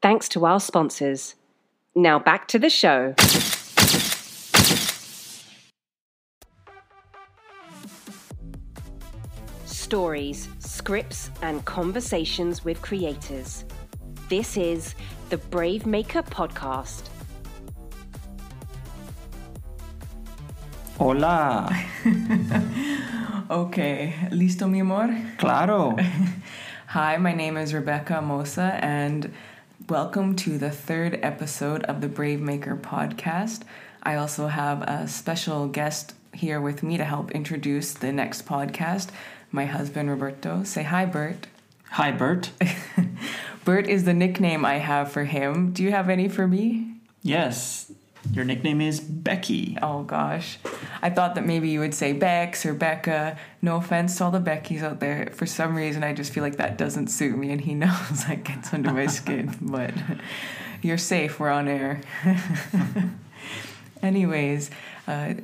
Thanks to our sponsors. Now back to the show. Stories, scripts, and conversations with creators. This is the Brave Maker Podcast. Hola. Okay, listo, mi amor? Claro. Hi, my name is Rebekah Mosa, and welcome to the third episode of the Brave Maker podcast. I also have a special guest here with me to help introduce the next podcast, my husband Roberto. Say hi, Bert. Hi, Bert. Bert is the nickname I have for him. Do you have any for me? Yes, your nickname is Becky. Oh gosh. I thought that maybe you would say Bex or Becca. No offense to all the Beckys out there. For some reason, I just feel like that doesn't suit me, and he knows that gets under my skin. But you're safe, we're on air. Anyways, uh,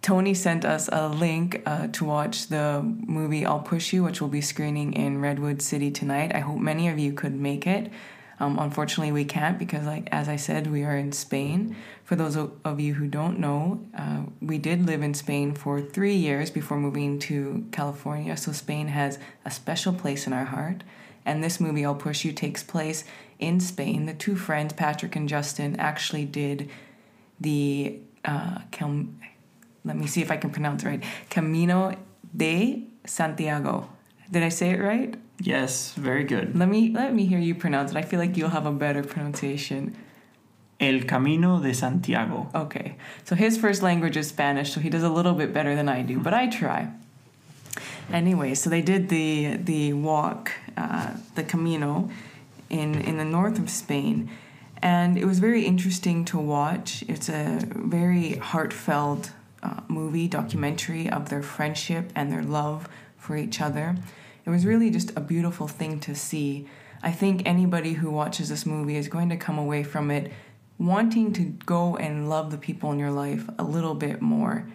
Tony sent us a link uh, to watch the movie I'll Push You, which will be screening in Redwood City tonight. I hope many of you could make it. Um, unfortunately, we can't because, like as I said, we are in Spain. For those of you who don't know, uh, we did live in Spain for three years before moving to California. So Spain has a special place in our heart. And this movie, I'll Push You, takes place in Spain. The two friends, Patrick and Justin, actually did the uh, Cam- let me see if I can pronounce it right. Camino de Santiago. Did I say it right? Yes, very good. Let me let me hear you pronounce it. I feel like you'll have a better pronunciation. El Camino de Santiago. Okay. So his first language is Spanish, so he does a little bit better than I do, but I try. Anyway, so they did the the walk, uh, the Camino, in in the north of Spain, and it was very interesting to watch. It's a very heartfelt uh, movie documentary of their friendship and their love for each other. It was really just a beautiful thing to see. I think anybody who watches this movie is going to come away from it wanting to go and love the people in your life a little bit more.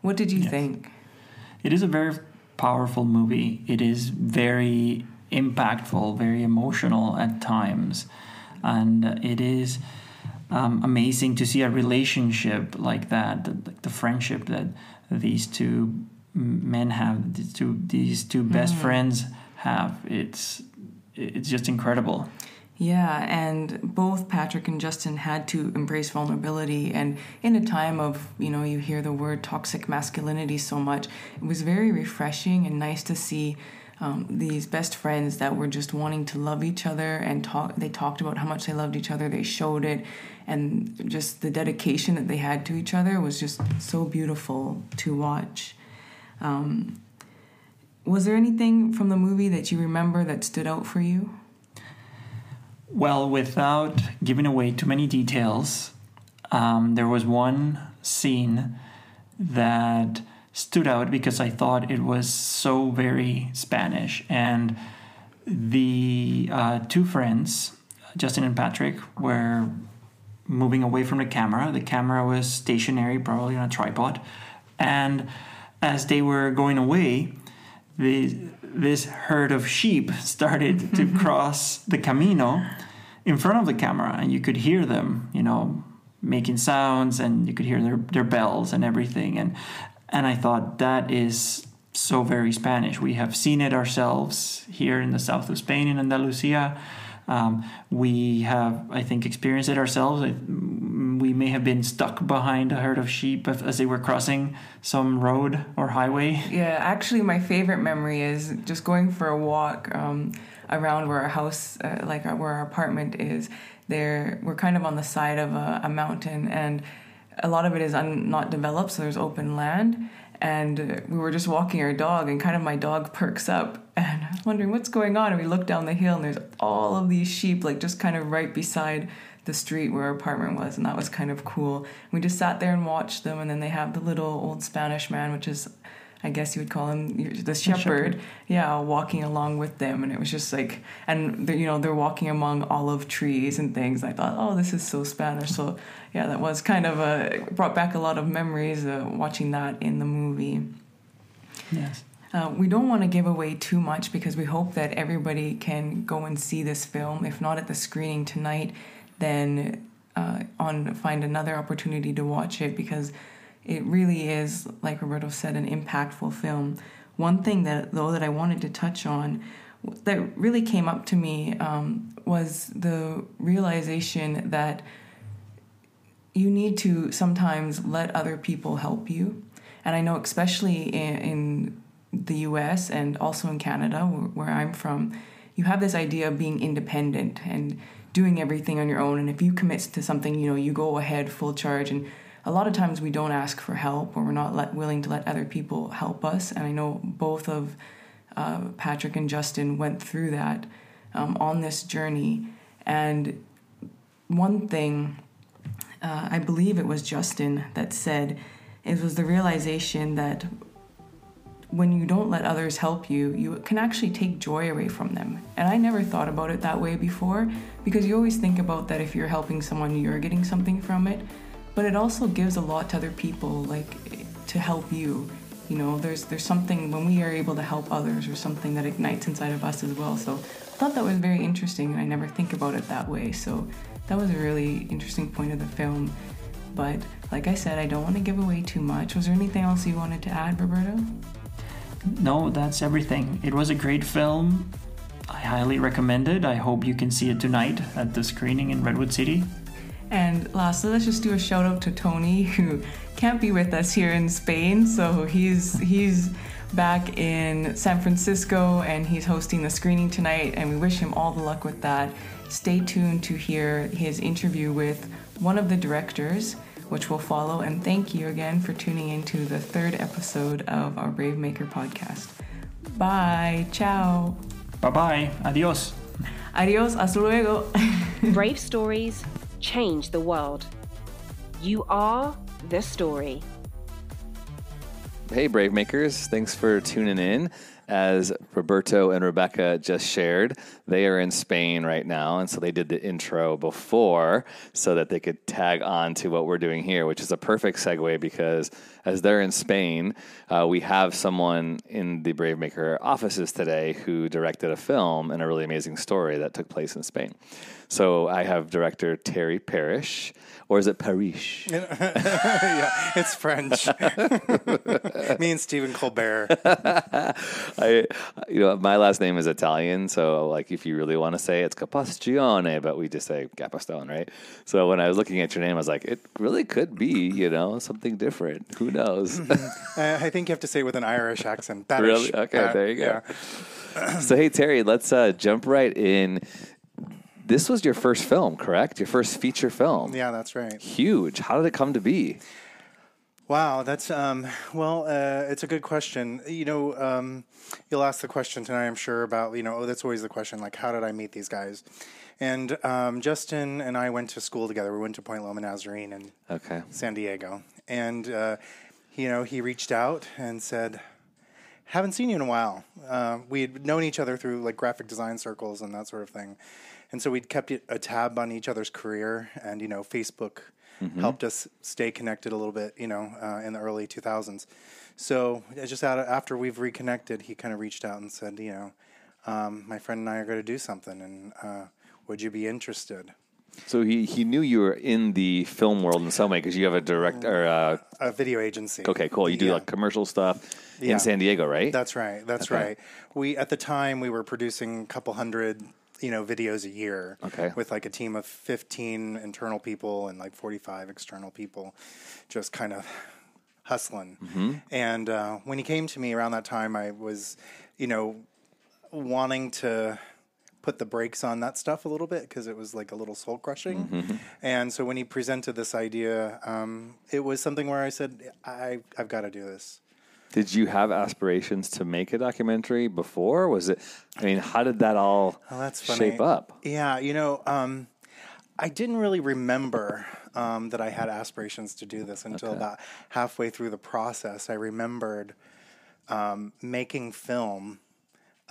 What did you Yes. think? It is a very powerful movie. It is very impactful, very emotional at times. And it is um, amazing to see a relationship like that, the, the friendship that these two men have, these two, these two best friends have. It's, it's just incredible. Yeah, and both Patrick and Justin had to embrace vulnerability. And in a time of, you know, you hear the word toxic masculinity so much, it was very refreshing and nice to see um, these best friends that were just wanting to love each other and talk. They talked about how much they loved each other, they showed it, and just the dedication that they had to each other was just so beautiful to watch. Um, was there anything from the movie that you remember that stood out for you? Well, without giving away too many details, um, there was one scene that stood out because I thought it was so very Spanish. And the uh, two friends, Justin and Patrick, were moving away from the camera. The camera was stationary, probably on a tripod. And as they were going away, the, this herd of sheep started to mm-hmm. cross the camino in front of the camera, and you could hear them, you know, making sounds, and you could hear their, their bells and everything. And and I thought that is so very Spanish. We have seen it ourselves here in the south of Spain in Andalusia. Um, we have, I think, experienced it ourselves. We may have been stuck behind a herd of sheep as they were crossing some road or highway. Yeah, actually, my favorite memory is just going for a walk um, around where our house, uh, like uh, where our apartment is. There, we're kind of on the side of a, a mountain, and a lot of it is un- not developed, so there's open land. And we were just walking our dog, and kind of my dog perks up and I was wondering what's going on. And we looked down the hill, and there's all of these sheep, like just kind of right beside the street where our apartment was, and that was kind of cool. We just sat there and watched them, and then they have the little old Spanish man, which is, I guess you would call him the shepherd, shepherd. yeah, walking along with them, and it was just like, and you know they're walking among olive trees and things. I thought, oh, this is so Spanish. So yeah, that was kind of a brought back a lot of memories uh, watching that in the movie. Yes. Uh, we don't want to give away too much because we hope that everybody can go and see this film. If not at the screening tonight, then uh, on find another opportunity to watch it because it really is, like Roberto said, an impactful film. One thing that though that I wanted to touch on that really came up to me um, was the realization that you need to sometimes let other people help you. And I know, especially in, in the US and also in Canada, where, I'm from, you have this idea of being independent and doing everything on your own. And if you commit to something, you know, you go ahead full charge. And a lot of times we don't ask for help or we're not let, willing to let other people help us. And I know both of uh, Patrick and Justin went through that um, on this journey. And one thing, uh, I believe it was Justin that said, it was the realization that when you don't let others help you, you can actually take joy away from them. And I never thought about it that way before because you always think about that if you're helping someone, you're getting something from it. But it also gives a lot to other people, like to help you. You know, there's there's something when we are able to help others, or something that ignites inside of us as well. So I thought that was very interesting, and I never think about it that way. So that was a really interesting point of the film. But like I said, I don't want to give away too much. Was there anything else you wanted to add, Roberto? No, that's everything. It was a great film. I highly recommend it. I hope you can see it tonight at the screening in Redwood City. And lastly, let's just do a shout out to Tony, who can't be with us here in Spain. So he's he's back in San Francisco and he's hosting the screening tonight. And we wish him all the luck with that. Stay tuned to hear his interview with one of the directors, which will follow. And thank you again for tuning into the third episode of our Brave Maker podcast. Bye. Ciao. Bye bye. Adios. Adios. Hasta luego. Brave stories change the world. You are the story. Hey, Brave Makers. Thanks for tuning in. As Roberto and Rebekah just shared, they are in Spain right now. And so they did the intro before so that they could tag on to what we're doing here, which is a perfect segue because as they're in Spain, uh, we have someone in the Brave Maker offices today who directed a film and a really amazing story that took place in Spain. So I have director Terry Parrish, or is it Parish? yeah, it's French. Me and Stephen Colbert. I, you know, my last name is Italian, so like if you really want to say it's Capastione, but we just say Capastone, right? So when I was looking at your name, I was like, it really could be, you know, something different. Who knows? I I think you have to say it with an Irish accent. That Really? is- Okay, that- there you go. yeah. so hey Terry, let's uh, jump right in. This was your first film, correct? Your first feature film. Yeah, that's right. Huge. How did it come to be? Wow, that's um, well, uh, it's a good question. You know, um, you'll ask the question tonight, I'm sure, about you know, oh, that's always the question, like, how did I meet these guys? And um, Justin and I went to school together. We went to Point Loma Nazarene in Okay. San Diego, and uh, you know, he reached out and said, "Haven't seen you in a while." Uh, we had known each other through like graphic design circles and that sort of thing, and so we'd kept a tab on each other's career, and you know, Facebook helped us stay connected a little bit, you know, uh, in the early 2000s. So just out of, after we've reconnected, he kind of reached out and said, you know, um, my friend and I are going to do something, and uh, would you be interested? So he, he knew you were in the film world in some way because you have a direct or uh, A video agency. okay, cool. You do Yeah. like commercial stuff Yeah. in San Diego, right? That's right. That's Okay. right. We at the time we were producing a couple hundred, you know, videos a year. Okay. With like a team of fifteen internal people and like forty-five external people, just kind of hustling. Mm-hmm. And uh, when he came to me around that time, I was, you know, wanting to put the brakes on that stuff a little bit because it was like a little soul crushing. Mm-hmm. And so when he presented this idea, um, it was something where I said, I, I've got to do this. Did you have aspirations to make a documentary before? Was it? I mean, how did that all funny. shape up? Yeah, you know, um, I didn't really remember um, that I had aspirations to do this until about halfway through the process. I remembered um, making film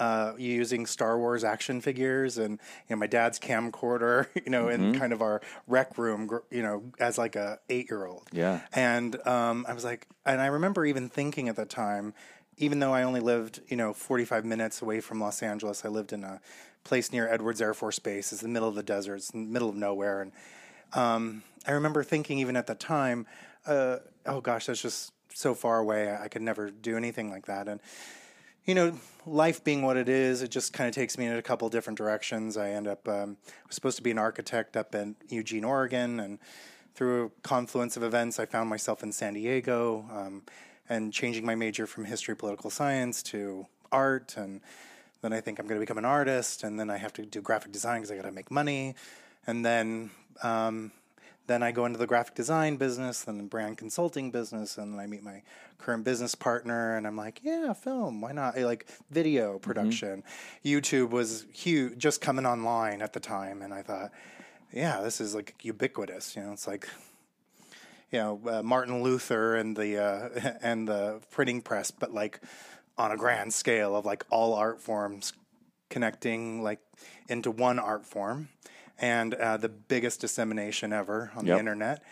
uh, using Star Wars action figures and you know my dad's camcorder, you know, in kind of our rec room, you know, as like a eight year old. Yeah. And um, I was like, and I remember even thinking at the time, even though I only lived, you know, 45 minutes away from Los Angeles, I lived in a place near Edwards Air Force Base. It's the middle of the desert, it's in the middle of nowhere. And um, I remember thinking, even at the time, uh, oh gosh, that's just so far away. I could never do anything like that. And you know, life being what it is, it just kind of takes me in a couple different directions. I end up, um, I was supposed to be an architect up in Eugene, Oregon, and through a confluence of events, I found myself in San Diego um, and changing my major from history, political science to art. And then I think I'm going to become an artist, and then I have to do graphic design because I got to make money. And then, um, then I go into the graphic design business, then the brand consulting business, and then I meet my current business partner, and I'm like, yeah, film, why not? I like video production. YouTube was huge, just coming online at the time, and I thought, yeah, this is like ubiquitous. You know, it's like you know uh, Martin Luther and the uh, and the printing press, but like on a grand scale of like all art forms connecting like into one art form, and uh, the biggest dissemination ever on Yep. the internet.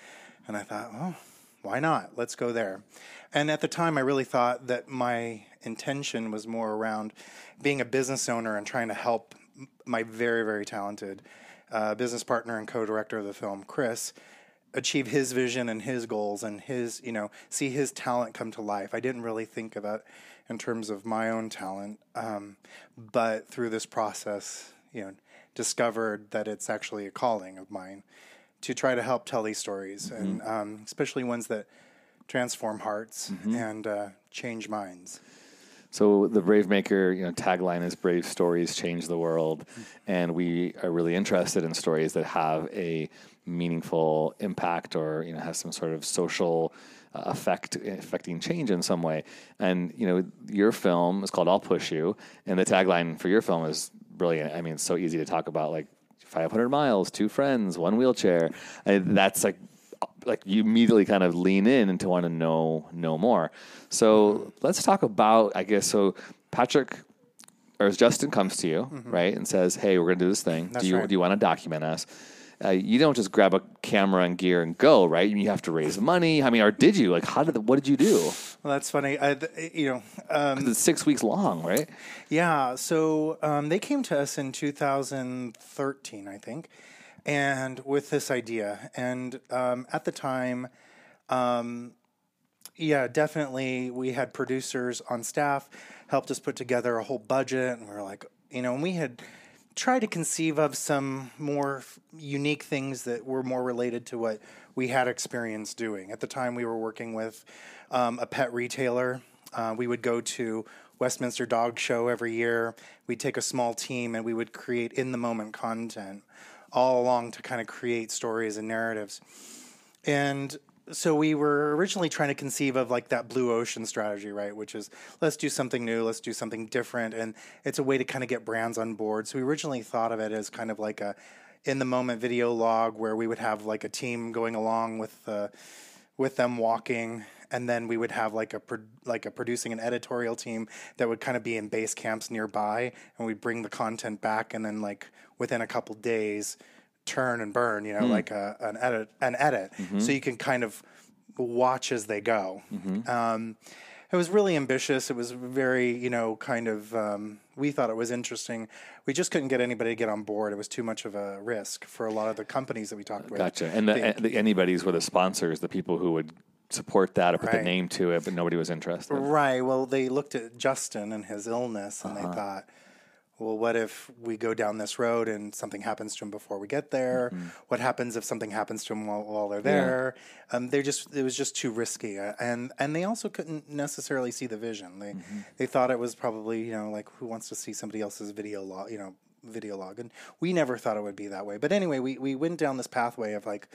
And I thought, oh, why not? Let's go there. And at the time, I really thought that my intention was more around being a business owner and trying to help my very, very talented uh, business partner and co-director of the film, Chris, achieve his vision and his goals and his, you know, see his talent come to life. I didn't really think about in terms of my own talent, um, but through this process, you know, discovered that it's actually a calling of mine to try to help tell these stories, and um, especially ones that transform hearts and uh, change minds. So the Brave Maker, you know, tagline is "Brave stories change the world," and we are really interested in stories that have a meaningful impact or you know has some sort of social uh, effect affecting change in some way. And you know, your film is called "I'll Push You," and the tagline for your film is brilliant. I mean, it's so easy to talk about, like 500 miles, two friends, one wheelchair. That's like like you immediately kind of lean in and to want to know know more. So let's talk about I guess so Patrick or as Justin comes to you, mm-hmm. right, and says, "Hey, we're going to do this thing. That's do you right. do you want to document us?" Uh, you don't just grab a camera and gear and go, right? You have to raise money. I mean, or did you? Like, how did? The, what did you do? Well, that's funny. I, you know, um, It's six weeks long, right? Yeah, so um, they came to us in 2013, I think, and with this idea. And um, at the time, um, yeah, definitely, we had producers on staff, helped us put together a whole budget, and we were like, you know, and we had tried to conceive of some more unique things that were more related to what we had experience doing. At the time, we were working with um, a pet retailer. Uh, we would go to Westminster Dog Show every year. We'd take a small team and we would create in the moment content all along to kind of create stories and narratives. And so we were originally trying to conceive of like that blue ocean strategy, right? Which is let's do something new, let's do something different, and it's a way to kind of get brands on board. So we originally thought of it as kind of like a in the moment video log where we would have like a team going along with uh, with them walking and then we would have like a pro- like a producing an editorial team that would kind of be in base camps nearby and we'd bring the content back and then like within a couple days turn and burn you know hmm. like a, an edit an edit. Mm-hmm. So you can kind of watch as they go. Mm-hmm. Um, it was really ambitious. It was very you know kind of um, we thought it was interesting. We just couldn't get anybody to get on board. It was too much of a risk for a lot of the companies that we talked uh, with. Gotcha. And the, the anybody's were the sponsors, the people who would support that or put the name to it, but nobody was interested. Right. Well, they looked at Justin and his illness, and they uh-huh. thought, well, what if we go down this road and something happens to him before we get there? What happens if something happens to him while, while they're there? Um, they just it was just too risky, uh, and and they also couldn't necessarily see the vision. They they thought it was probably you know like who wants to see somebody else's video log, you know, video log, and we never thought it would be that way. But anyway, we we went down this pathway of like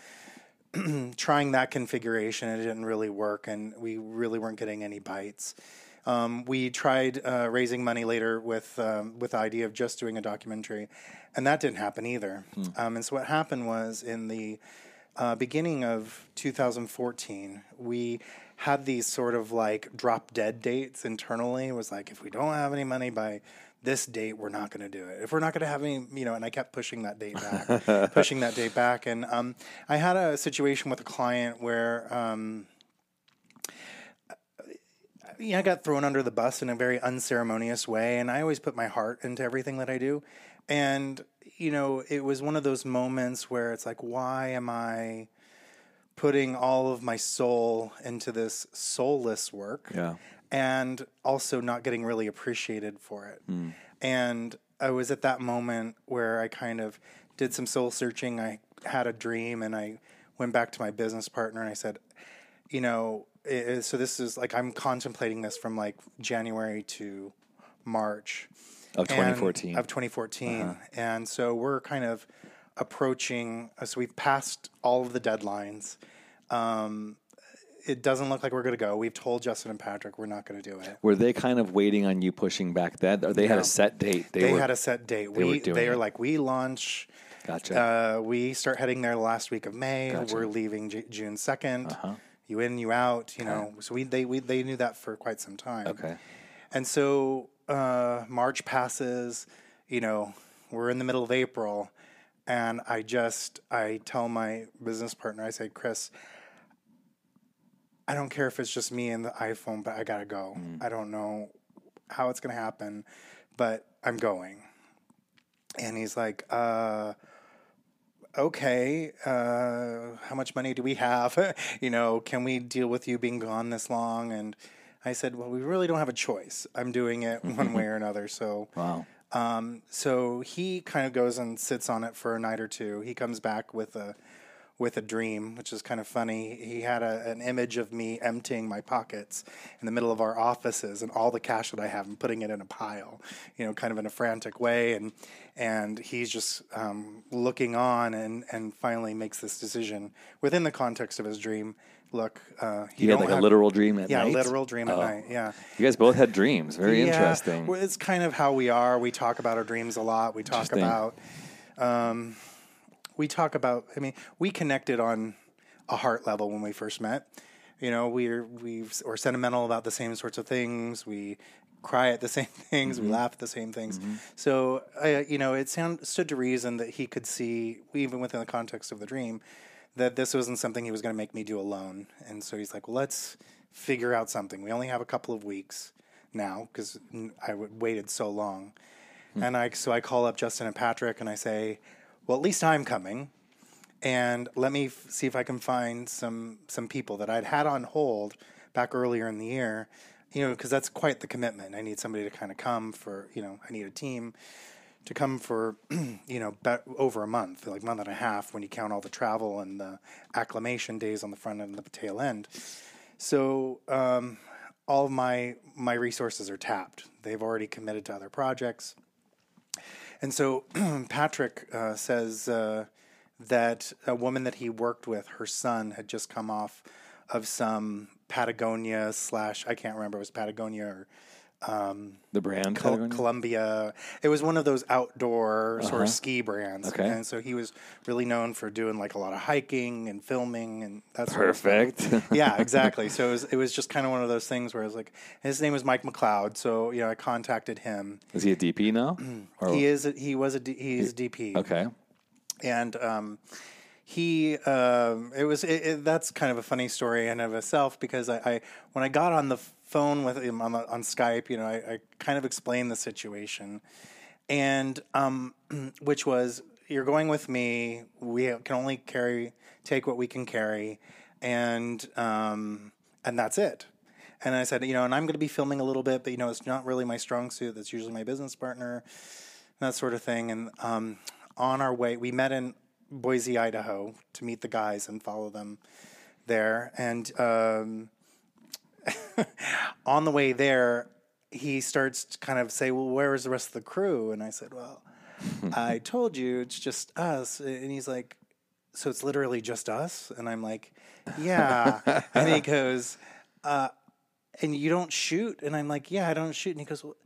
trying that configuration it didn't really work and we really weren't getting any bites Um, we tried uh, raising money later with um, with the idea of just doing a documentary, and that didn't happen either. Um, and so what happened was in the uh, beginning of 2014, we had these sort of like drop dead dates internally. It was like if we don't have any money by this date, we're not going to do it. If we're not going to have any, you know, and I kept pushing that date back, pushing that date back. And um, I had a situation with a client where. Yeah, I got thrown under the bus in a very unceremonious way, and I always put my heart into everything that I do. And you know, it was one of those moments where it's like, why am I putting all of my soul into this soulless work? Yeah. and also not getting really appreciated for it. Hmm. And I was at that moment where I kind of did some soul searching. I had a dream and I went back to my business partner and I said, you know, so this is like I'm contemplating this from like January to March. Of and- 2014. of 2014 and so we're kind of approaching uh, so we've passed all of the deadlines. Um, it doesn't look like we're going to go. We've told justin and patrick we're not going to do it. Were they kind of waiting on you pushing back that, or they had a set date? they, were, had a set date. they were we doing they are like we launch Gotcha. uh, we start heading there the last week of may. Gotcha. Uh-huh. we're leaving J- june 2nd you in you out you know so we they we, they knew that for quite some time okay. And so uh, March passes, you know, we're in the middle of April, and I just I tell my business partner, I say, Chris, I don't care if it's just me and the iPhone, but I gotta go. I don't know how it's gonna happen, but I'm going. And he's like, uh, okay, uh, how much money do we have? you know, can we deal with you being gone this long? And I said, well, we really don't have a choice. I'm doing it one way or another. So, Wow. um, so he kind of goes and sits on it for a night or two. He comes back with a with a dream, which is kind of funny. He had a, an image of me emptying my pockets in the middle of our offices and all the cash that I have and putting it in a pile, you know, kind of in a frantic way. And and he's just um, looking on and and finally makes this decision within the context of his dream. Look, uh, You had like a literal dream at yeah, night. literal dream at Oh. night. Yeah. You guys both had dreams. Very Yeah, interesting. well, it's kind of how we are. We talk about our dreams a lot. We talk about, um, we talk about. I mean, we connected on a heart level when we first met. You know, we're we are sentimental about the same sorts of things. We cry at the same things. Mm-hmm. We laugh at the same things. So, uh, you know, it sound, stood to reason that he could see, even within the context of the dream, that this wasn't something he was going to make me do alone. And so he's like, well, let's figure out something. We only have a couple of weeks now because I w- waited so long. And I so I call up Justin and Patrick and I say, well, at least I'm coming. And let me f- see if I can find some some people that I'd had on hold back earlier in the year, you know, because that's quite the commitment. I need somebody to kind of come for, you know, I need a team to come for, you know, be- over a month, like month and a half when you count all the travel and the acclimation days on the front end and the tail end. So um, all of my my resources are tapped. They've already committed to other projects. And so Patrick uh, says uh, that a woman that he worked with, her son, had just come off of some Patagonia slash I can't remember it was Patagonia or the brand. Col- Columbia. It was one of those outdoor sort of ski brands. Uh-huh. Okay. And so he was really known for doing like a lot of hiking and filming and that sort of. Perfect. yeah, exactly. So it was, it was just kind of one of those things where I was like, his name was Mike McLeod. So, you know, I contacted him. Is he a DP now? He is, a, he was a, D, he's a DP. Okay. and um, he um, it was it, it, that's kind of a funny story in of itself because I, I when I got on the phone with him on, the, on Skype, you know, I, I kind of explained the situation, and um, which was you're going with me. We can only carry take what we can carry, and um, and that's it. And I said, you know, and I'm going to be filming a little bit, but you know, it's not really my strong suit. That's usually my business partner that sort of thing. And um, on our way, we met in Boise, Idaho, to meet the guys and follow them there. And um, on the way there, he starts to kind of say, "Well, where is the rest of the crew?" And I said, "Well, I told you it's just us." And he's like, "So it's literally just us?" And I'm like, "Yeah." and he goes, uh, and you don't shoot? And I'm like, yeah, I don't shoot. And he goes, well,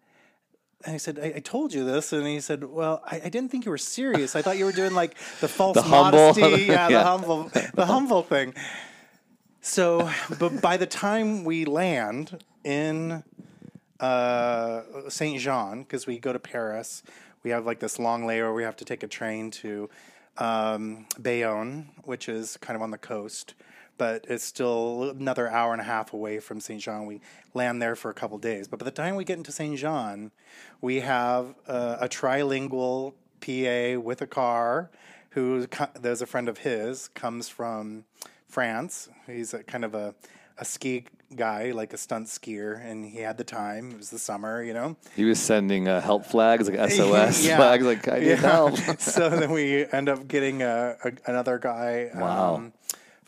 and I said, I, I told you this. And he said, well, I, I didn't think you were serious. I thought you were doing like the false The humble- modesty. Yeah, Yeah. the humble, the humble thing. So, but by the time we land in uh, Saint Jean, because we go to Paris, we have like this long layover. We have to take a train to um, Bayonne, which is kind of on the coast, but it's still another hour and a half away from Saint Jean. We land there for a couple days, but by the time we get into Saint Jean, we have uh, a trilingual PA with a car who there's a friend of his comes from France. He's a kind of a, a ski guy, like a stunt skier, and he had the time. It was the summer, you know. He was sending uh, help flags, like SOS Yeah. flags, like I need Yeah. help. so then we end up getting a, a, another guy Wow. um,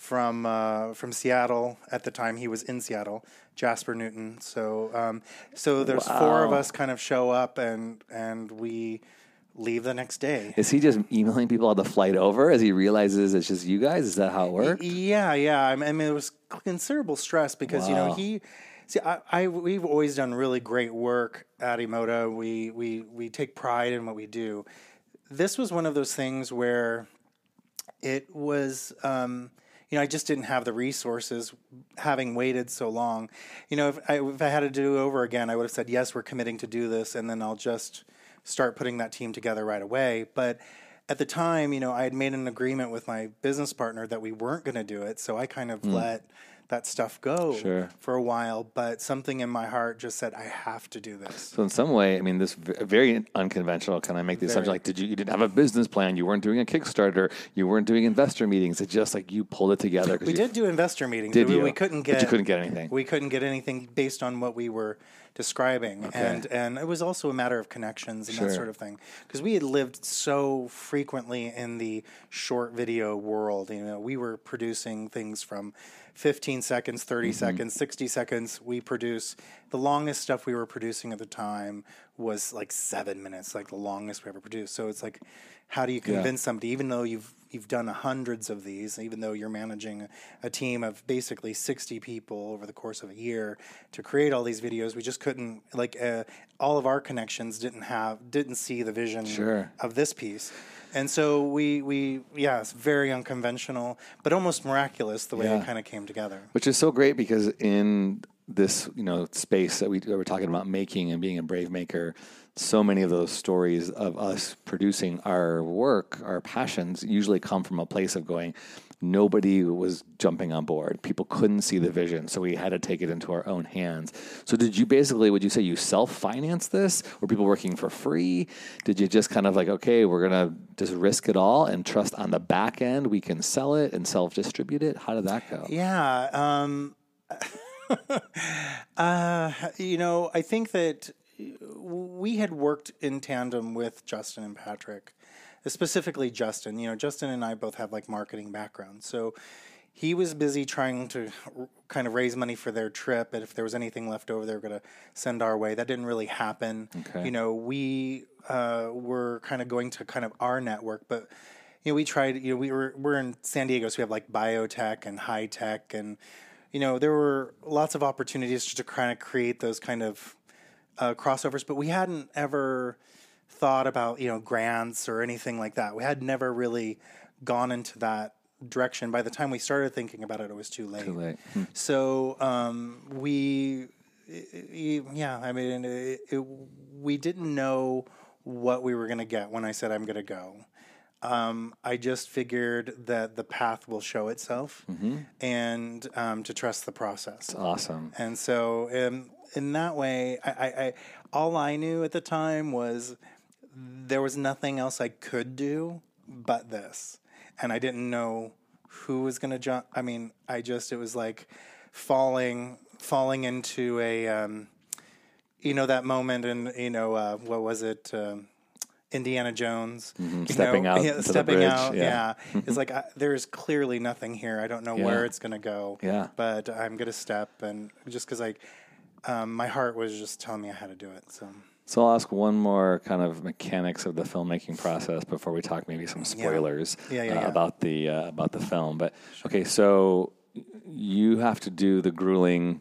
from uh, from Seattle. At the time, he was in Seattle, Jasper Newton. So um, so there's four of us kind of show up, and and we leave the next day. Is he just emailing people on the flight over as he realizes it's just you guys? Is that how it worked? Yeah, yeah. I mean, it was considerable stress because you know he. See, I, I we've always done really great work at Emota. We we we take pride in what we do. This was one of those things where it was. Um, you know, I just didn't have the resources, having waited so long. You know, if I, if I had to do it over again, I would have said, "Yes, we're committing to do this," and then I'll just start putting that team together right away. But at the time, you know, I had made an agreement with my business partner that we weren't going to do it, so I kind of hmm. let that stuff go Sure. for a while. But something in my heart just said, "I have to do this." So in some way, I mean, this very unconventional. Can I make the assumption like, did you you didn't have a business plan? You weren't doing a Kickstarter. You weren't doing investor meetings. It's just like you pulled it together. We you- did do investor meetings. Did but you? We couldn't But get. you couldn't get anything. We couldn't get anything based on what we were describing, and and it was also a matter of connections and Sure. that sort of thing. Because we had lived so frequently in the short video world. You know, we were producing things from 15 seconds, 30 Mm-hmm. seconds, 60 seconds. We produce the longest stuff we were producing at the time was like seven minutes, like the longest we ever produced. So it's like, how do you convince somebody, even though you've you've done hundreds of these, even though you're managing a team of basically 60 people over the course of a year to create all these videos, we just couldn't like uh, all of our connections didn't have didn't see the vision Sure. of this piece. And so we we yeah, it's very unconventional, but almost miraculous the way Yeah. it kind of came together. which is so great because in this you know space that we that we're talking about making and being a brave maker so many of those stories of us producing our work our passions usually come from a place of going nobody was jumping on board. People couldn't see the vision so we had to take it into our own hands. So did you basically would you say you self-finance this? Were people working for free? Did you just kind of like okay we're gonna just risk it all and trust on the back end we can sell it and self-distribute it? How did that go? Yeah. Um, uh, you know, I think that we had worked in tandem with Justin and Patrick, specifically Justin. You know, Justin and I both have like marketing backgrounds. So he was busy trying to r- kind of raise money for their trip. And if there was anything left over, they were going to send our way. That didn't really happen. Okay. You know, we uh, were kind of going to kind of our network, but you know, we tried. You know, we were we're in San Diego, so we have like biotech and high tech, and you know, there were lots of opportunities to kind of create those kind of uh, crossovers, but we hadn't ever thought about you know grants or anything like that. We had never really gone into that direction. By the time we started thinking about it, it was too late. Too late. So um, we, yeah, I mean, it, it, we didn't know what we were going to get when I said I'm going to go. Um, I just figured that the path will show itself, and um, to trust the process. Awesome. And so, um, in that way, I, I, I all I knew at the time was there was nothing else I could do but this, and I didn't know who was going to jump. I mean, I just it was like falling falling into a um, you know that moment, and you know uh, what was it? Um, Indiana Jones Mm-hmm. Stepping out to the stepping bridge, out, yeah. yeah. It's like I, there's clearly nothing here. I don't know Yeah. where it's going to go. Yeah. but I'm going to step, and just because like um, my heart was just telling me I had to do it. So So I'll ask one more kind of mechanics of the filmmaking process before we talk maybe some spoilers Yeah, yeah, uh, yeah. about the uh, about the film. But okay, so you have to do the grueling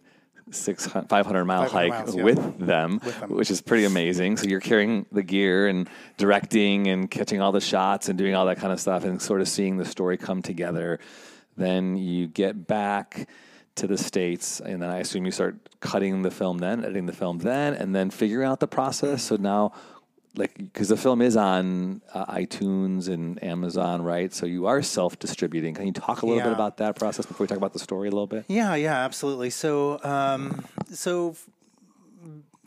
600, 500 mile 500 hike miles, yeah. with them, With them. which is pretty amazing. So you're carrying the gear and directing and catching all the shots and doing all that kind of stuff and sort of seeing the story come together. Then you get back to the states, and then I assume you start cutting the film, then editing the film, then, and then figuring out the process. So now. Like, because the film is on uh, iTunes and Amazon, right? So you are self-distributing. Can you talk a little bit about that process before we talk about the story a little bit? Yeah, yeah, absolutely. So, um, so f-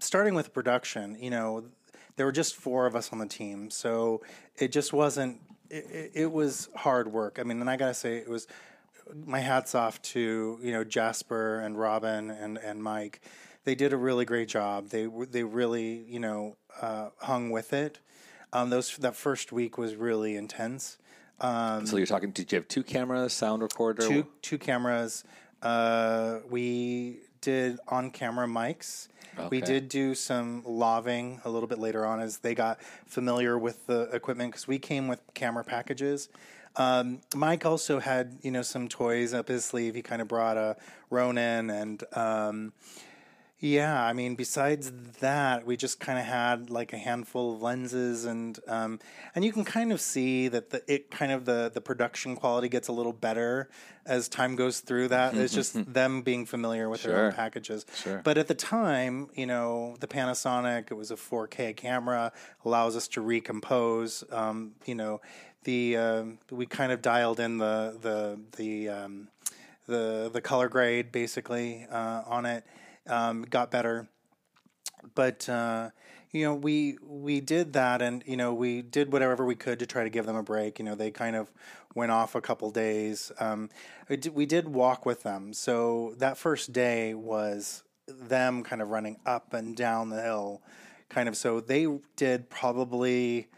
starting with production, you know, there were just four of us on the team, so it just wasn't. It, it- it was hard work. I mean, and I gotta say, it was. My hats off to you know Jasper and Robin and and Mike. They did a really great job. They they really you know uh, hung with it. Um, those that first week was really intense. Um, So you're talking? Did you have two cameras, sound recorder? two two cameras. Uh, we did on camera mics. We did do some laving a little bit later on as they got familiar with the equipment because we came with camera packages. Um, Mike also had you know some toys up his sleeve. He kind of brought a Ronin and. Um, yeah, I mean, besides that, we just kind of had like a handful of lenses, and um, and you can kind of see that the it kind of the the production quality gets a little better as time goes through. That it's just them being familiar with their own packages. Sure. But at the time, you know, the Panasonic it was a 4K camera, allows us to recompose. Um, you know, the um, we kind of dialed in the the the um, the the color grade basically uh, on it um, got better. But uh, you know we we did that and you know we did whatever we could to try to give them a break. You know they kind of went off a couple days. Um, we did walk with them. So that first day was them kind of running up and down the hill kind of. So they did probably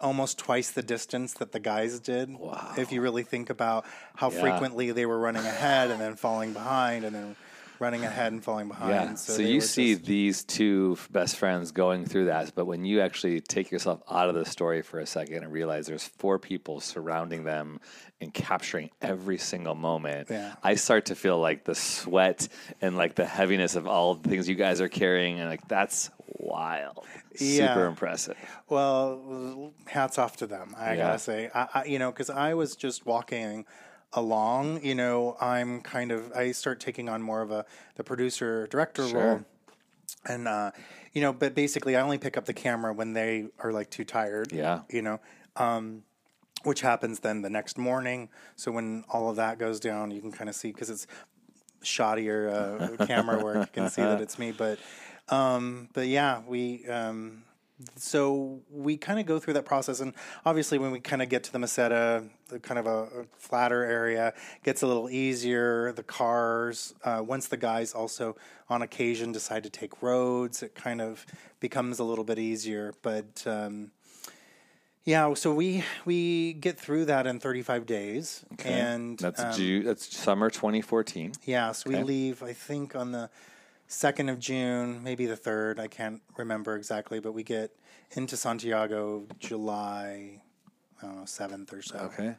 almost twice the distance that the guys did. Wow. If you really think about how Yeah. frequently they were running ahead and then falling behind and then running ahead and falling behind. Yeah. So, they you see just- these two best friends going through that, but when you actually take yourself out of the story for a second and realize there's four people surrounding them and capturing every single moment, Yeah. I start to feel like the sweat and like the heaviness of all the things you guys are carrying, and like that's wild. Yeah. Super impressive. Well, hats off to them. I Yeah. gotta say, I, I, you know, because I was just walking along. You know, I'm kind of I start taking on more of a the producer director Sure. role, and uh, you know, but basically, I only pick up the camera when they are like too tired. Yeah. you know. Um, which happens then the next morning. So when all of that goes down, you can kind of see because it's shoddier uh, camera work. You can see that it's me, but um, but yeah, we um, so we kind of go through that process, and obviously when we kind of get to the Meseta, the kind of a, a flatter area gets a little easier. The cars, uh, once the guys also on occasion decide to take roads, it kind of becomes a little bit easier. But um, yeah, so we we get through that in 35 days, and That's um, Ju- that's summer 2014. yeah, so we leave, I think, on the second of June, maybe the third. I can't remember exactly, but we get into Santiago July, I don't know, seventh or so. Okay.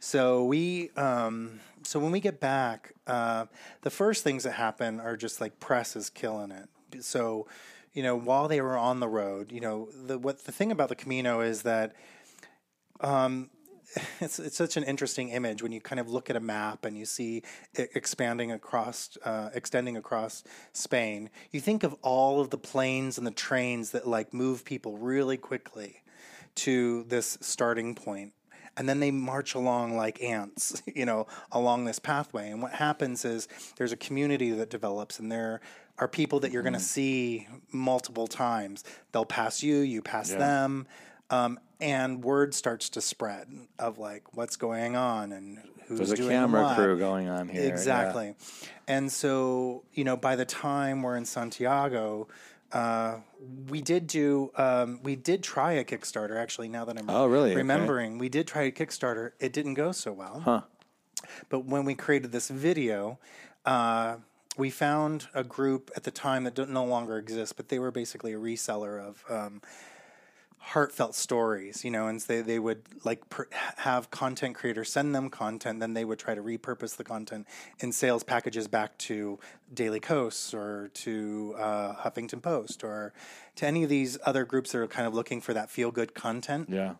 So we, um, so when we get back, uh, the first things that happen are just like press is killing it. So, you know, while they were on the road, you know, the what the thing about the Camino is that it's it's such an interesting image when you kind of look at a map and you see it expanding across, uh, extending across Spain. You think of all of the planes and the trains that like move people really quickly to this starting point, and then they march along like ants, you know, along this pathway. And what happens is there's a community that develops, and there are people that you're going to see multiple times. They'll pass you, you pass them um, and word starts to spread of like what's going on and who's There's a camera what. crew going on here. yeah. Exactly, and so you know by the time we're in Santiago. Uh, we did do. Um, we did try a Kickstarter. Actually, now that I'm Oh, really? Okay. remembering, we did try a Kickstarter. It didn't go so well. Huh. But when we created this video, uh, we found a group at the time that no longer exists, but they were basically a reseller of um, heartfelt stories, you know, and they they would like pr- have content creators send them content, then they would try to repurpose the content in sales packages back to Daily Coast or to uh, Huffington Post or to any of these other groups that are kind of looking for that feel good content. Yeah.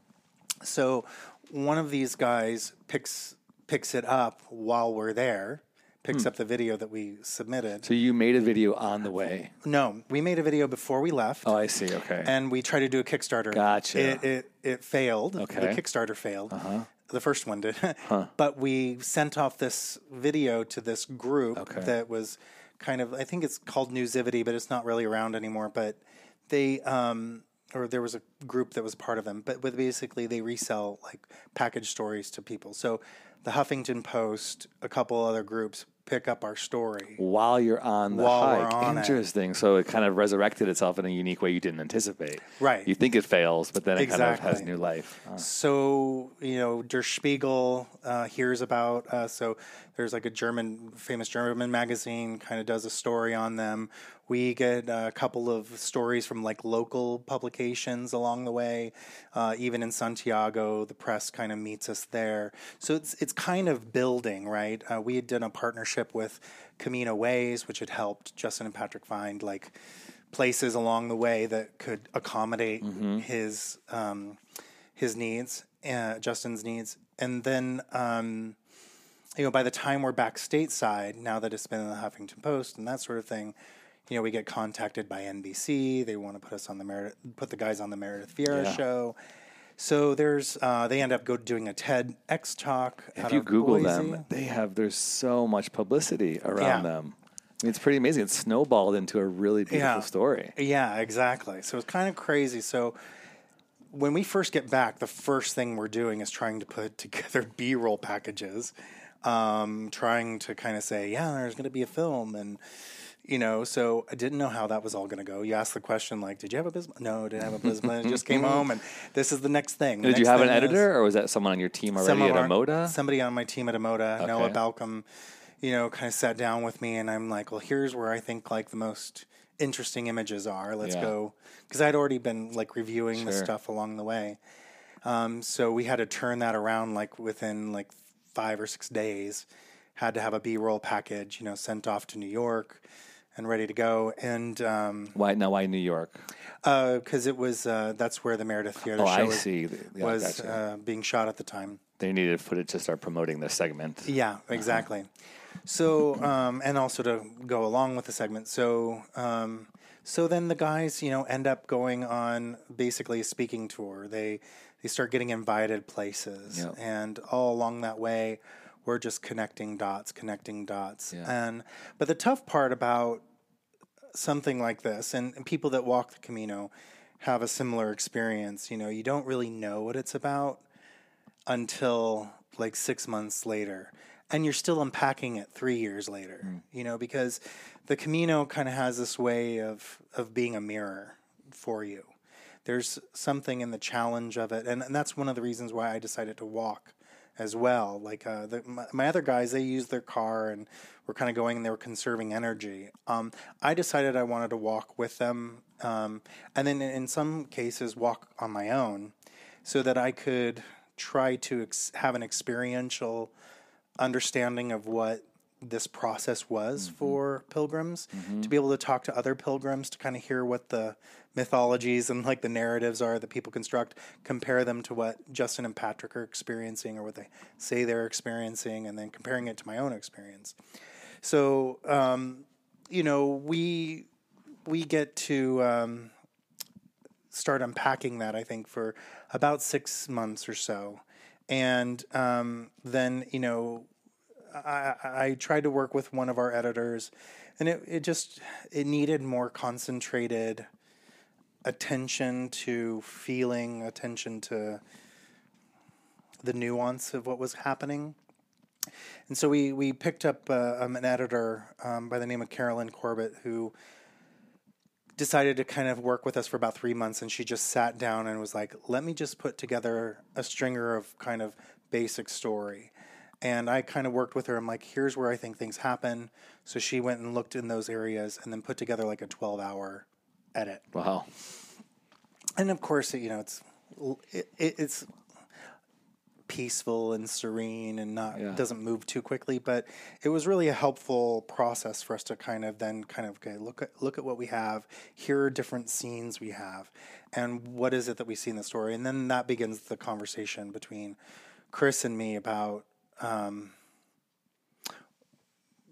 So one of these guys picks picks it up while we're there, picks up the video that we submitted. So you made a video on the way. No, we made a video before we left. Oh, I see. Okay. and we tried to do a Kickstarter. Gotcha. It it, it failed. Okay. The Kickstarter failed. Uh-huh. The first one did. huh. But we sent off this video to this group Okay. that was kind of I think it's called Newsivity, but it's not really around anymore. But they um or there was a group that was part of them, but with basically they resell like package stories to people. So the Huffington Post, a couple other groups pick up our story. While you're on the While hike. on it. Interesting. So it kind of resurrected itself in a unique way you didn't anticipate. Right. You think it fails, but then it kind of has new life. So you know, Der Spiegel uh, hears about. Uh, so there's like a German, famous German magazine, kind of does a story on them. We get a couple of stories from like local publications along the way. Uh, even in Santiago, the press kind of meets us there. So it's it's kind of building, right? Uh, we had done a partnership with Camino Ways, which had helped Justin and Patrick find like places along the way that could accommodate his um, his needs, uh, Justin's needs, and then um, you know by the time we're back stateside, now that it's been in the Huffington Post and that sort of thing, you know we get contacted by NBC. They want to put us on the Meredith, put the guys on the Meredith Vieira Yeah. show. So there's uh, they end up go doing a TEDx talk. if you Google Boise. them, they have there's so much publicity around Yeah. them. I mean, it's pretty amazing. It snowballed into a really beautiful Yeah. story. Yeah, exactly. So it's kind of crazy. So when we first get back, the first thing we're doing is trying to put together B roll packages, um, trying to kind of say, yeah, there's going to be a film. And, you know, so I didn't know how that was all going to go. You asked the question, like, did you have a business? No, didn't have a business. Just came home, and this is the next thing. The Did you have an editor, or was that someone on your team already at our- Emota? Somebody on my team at Emota, Noah Balcom, you know, kind of sat down with me, and I'm like, well, here's where I think like the most interesting images are. Let's Yeah. go because I'd already been like reviewing the stuff along the way. Um, so we had to turn that around like within like five or six days. Had to have a B-roll package, you know, sent off to New York and ready to go. And um, Why now? Why New York? because it was uh, that's where the Meredith Vieira Oh, show I was, see. Yeah, was gotcha. uh, being shot at the time. they needed footage to start promoting this segment. Yeah, exactly. So, um, and also to go along with the segment. So, um, so then the guys, you know, end up going on basically a speaking tour. They they start getting invited places, Yep. and all along that way, we're just connecting dots, connecting dots. Yeah. And but the tough part about something like this, and, and people that walk the Camino have a similar experience. You know, you don't really know what it's about until like six months later. And you're still unpacking it three years later, hmm. you know, because the Camino kind of has this way of, of being a mirror for you. There's something in the challenge of it. And, and that's one of the reasons why I decided to walk as well. Like uh, the, my, my other guys, they used their car and were kind of going and they were conserving energy. Um, I decided I wanted to walk with them, um, and then in some cases walk on my own, so that I could try to ex- have an experiential understanding of what this process was for pilgrims to be able to talk to other pilgrims to kind of hear what the mythologies and like the narratives are that people construct compare them to what justin and patrick are experiencing or what they say they're experiencing and then comparing it to my own experience. So um, you know we we get to um, start unpacking that i think for about six months or so. And um, then you know I, I tried to work with one of our editors and it, it just it needed more concentrated attention to feeling attention to the nuance of what was happening. And so we we picked up uh, um, an editor um, by the name of carolyn corbett who decided to kind of work with us for about three months and she just sat down and was like let me just put together a stringer of kind of basic story and i kind of worked with her i'm like here's where i think things happen so she went and looked in those areas and then put together like a 12 hour edit Wow. and of course, you know, it's it, it, it's peaceful and serene and not Yeah. doesn't move too quickly. But it was really a helpful process for us to kind of then kind of okay, look at look at what we have. Here are different scenes we have, and what is it that we see in the story, and then that begins the conversation between Chris and me about. Um,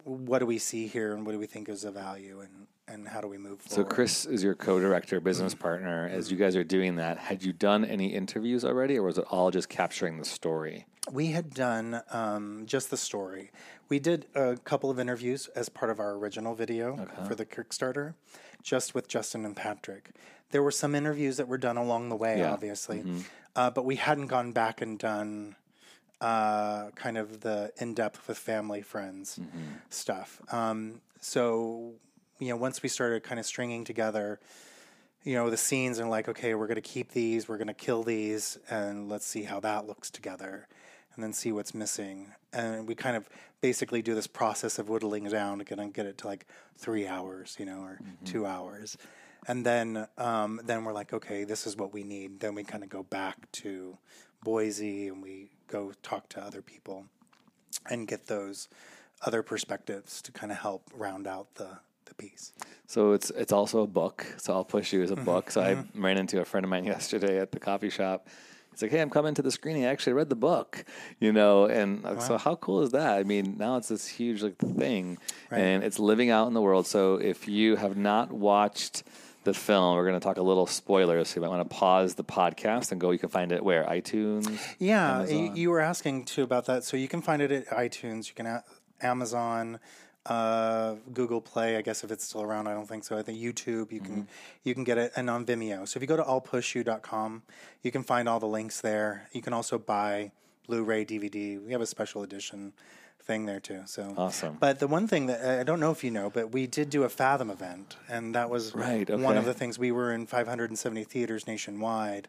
what do we see here, and what do we think is of value, and, and how do we move forward? So? Chris is your co-director, business Mm-hmm. partner. As you guys are doing that, had you done any interviews already, or was it all just capturing the story? We had done um, just the story. We did a couple of interviews as part of our original video for the Kickstarter, just with Justin and Patrick. There were some interviews that were done along the way, Yeah. obviously, uh, but we hadn't gone back and done uh, kind of the in depth with family, friends stuff. Um, so, you know, once we started kind of stringing together, you know, the scenes and like, okay, we're going to keep these, we're going to kill these, and let's see how that looks together, and then see what's missing. And we kind of basically do this process of whittling it down to get, get it to like three hours, you know, or two hours. And then, um, then we're like, okay, this is what we need. Then we kind of go back to Boise and we go talk to other people and get those other perspectives to kind of help round out the, the piece. So it's it's also a book. So I'll push you as a Mm-hmm. book. So I ran into a friend of mine yesterday at the coffee shop. He's like, "Hey, I'm coming to the screening. I actually read the book, you know." And uh, so, how cool is that? I mean, now it's this huge like thing, and it's living out in the world. So if you have not watched the film, we're going to talk a little spoilers. So you might want to pause the podcast and go. You can find it where iTunes. Yeah, Amazon. you were asking too about that. So you can find it at iTunes. You can a- Amazon, uh, Google Play. I guess if it's still around, I don't think so. I think YouTube. You can you can get it, and on Vimeo. So if you go to illpushyou.com, you can find all the links there. You can also buy Blu-ray, DVD. We have a special edition thing there too. So Awesome. But the one thing that I don't know if you know, but we did do a Fathom event, and that was Right, one of the things. We were in 570 theaters nationwide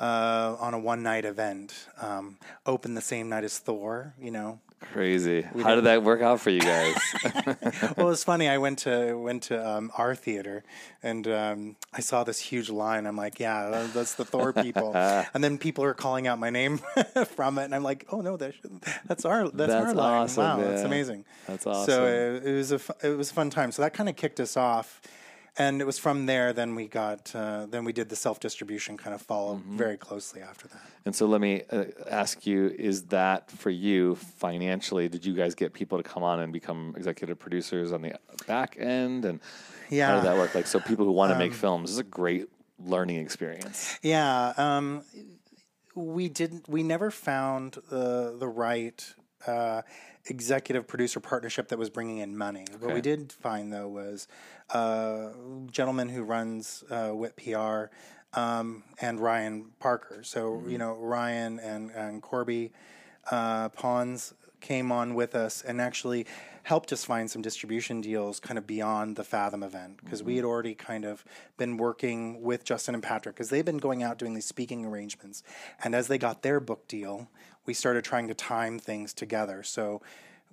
uh, on a one night event. Um, opened the same night as Thor, you know. Crazy. How did that work out for you guys? well, it's funny. I went to went to um, our theater, and um, I saw this huge line. I'm like, "Yeah, that's the Thor people." and then people are calling out my name from it, and I'm like, "Oh no, that should, that's our that's, our line." awesome, wow, that's amazing. That's So awesome. it, it was a fu- it was a fun time. So that kind of kicked us off. And it was from there. Then we got. Uh, then we did the self distribution. Kind of follow Mm-hmm. very closely after that. And so let me uh, ask you: Is that for you financially? Did you guys get people to come on and become executive producers on the back end? And yeah. how did that work? Like, so people who want to make films, is a great learning experience. Yeah, um, we didn't. We never found the the right uh, executive producer partnership that was bringing in money. What we did find though was a gentleman who runs uh, WIT PR um, and Ryan Parker. So you know Ryan and and Corby uh, Pawns came on with us and actually helped us find some distribution deals kind of beyond the Fathom event because we had already kind of been working with Justin and Patrick because they've been going out doing these speaking arrangements. And as they got their book deal, we started trying to time things together. So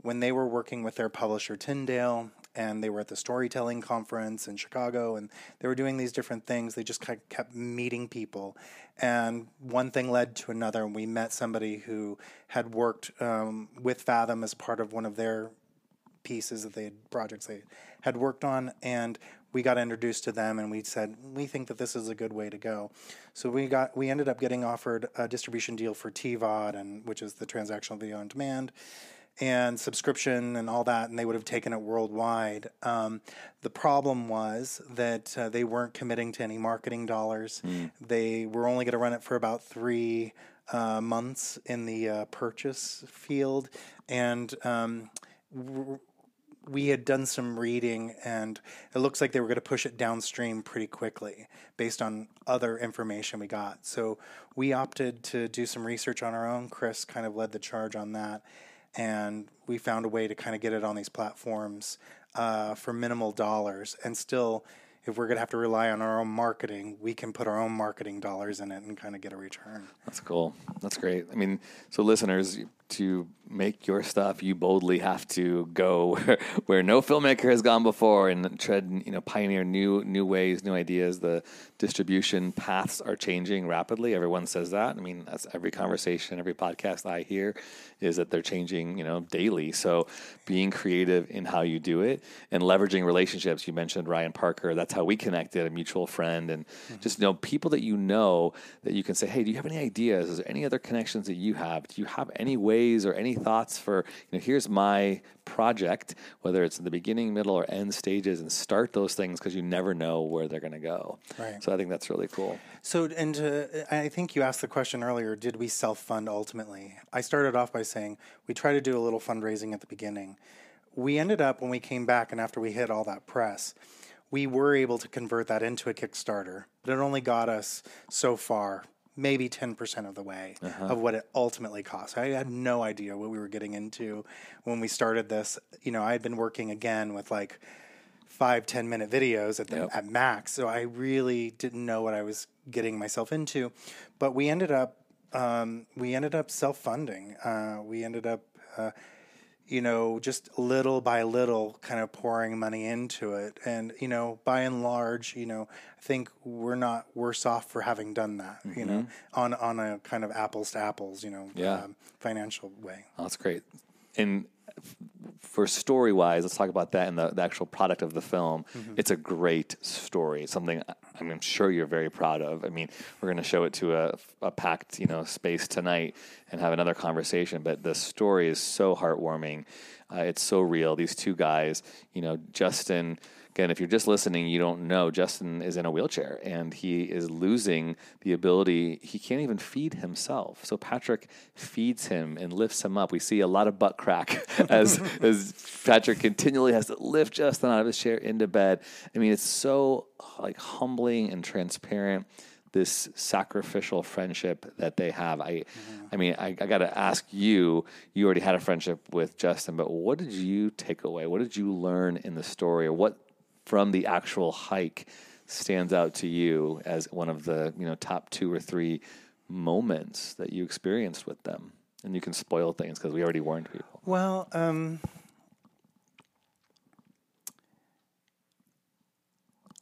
when they were working with their publisher Tyndale and they were at the storytelling conference in Chicago and they were doing these different things, they just kind of kept meeting people. And one thing led to another, and we met somebody who had worked um, with Fathom as part of one of their pieces that they had projects they had worked on and we got introduced to them and we said we think that this is a good way to go. So we got we ended up getting offered a distribution deal for TVOD and which is the transactional video on demand and subscription and all that and they would have taken it worldwide. Um, the problem was that uh, they weren't committing to any marketing dollars. They were only going to run it for about three uh, months in the uh, purchase field and um, we had done some reading and it looks like they were going to push it downstream pretty quickly based on other information we got. So we opted to do some research on our own. Chris kind of led the charge on that. And we found a way to kind of get it on these platforms uh, for minimal dollars. And still, if we're going to have to rely on our own marketing, we can put our own marketing dollars in it and kind of get a return. That's cool. That's great. I mean, so listeners, to make your stuff, you boldly have to go where, where no filmmaker has gone before and tread, you know, pioneer new new ways, new ideas. The distribution paths are changing rapidly. Everyone says that. I mean, that's every conversation, every podcast I hear is that they're changing, you know, daily. So being creative in how you do it and leveraging relationships. You mentioned Ryan Parker. That's how we connected, a mutual friend, and mm-hmm. just you know people that you know that you can say, hey, do you have any ideas? Is there any other connections that you have? Do you have any ways or any thoughts for you know? Here's my project, whether it's in the beginning, middle, or end stages, and start those things because you never know where they're going to go. Right. So I think that's really cool. So, and uh, I think you asked the question earlier: Did we self fund ultimately? I started off by saying we try to do a little fundraising at the beginning. We ended up when we came back and after we hit all that press, we were able to convert that into a Kickstarter, but it only got us so far maybe 10% of the way uh-huh. of what it ultimately costs. I had no idea what we were getting into when we started this. You know, I had been working again with like five, 10 minute videos at, the, yep. at max. So I really didn't know what I was getting myself into. But we ended up, um, we ended up self funding. Uh, we ended up, uh, you know, just little by little kind of pouring money into it. And, you know, by and large, you know, I think we're not worse off for having done that, mm-hmm. you know, mm-hmm. on, on a kind of apples to apples, you know, yeah. um, financial way. Oh, that's great. And for story wise, let's talk about that and the, the actual product of the film. Mm-hmm. It's a great story, something I mean, I'm sure you're very proud of. I mean, we're going to show it to a, a packed, you know, space tonight and have another conversation. But the story is so heartwarming. Uh, it's so real. These two guys, you know, Justin again, if you're just listening, you don't know. Justin is in a wheelchair and he is losing the ability. He can't even feed himself. So Patrick feeds him and lifts him up. We see a lot of butt crack as as Patrick continually has to lift Justin out of his chair into bed. I mean, it's so like humbling and transparent this sacrificial friendship that they have. I, mm-hmm. I mean, I, I got to ask you. You already had a friendship with Justin, but what did you take away? What did you learn in the story, or what from the actual hike stands out to you as one of the you know top two or three moments that you experienced with them? And you can spoil things because we already warned people. Well, um,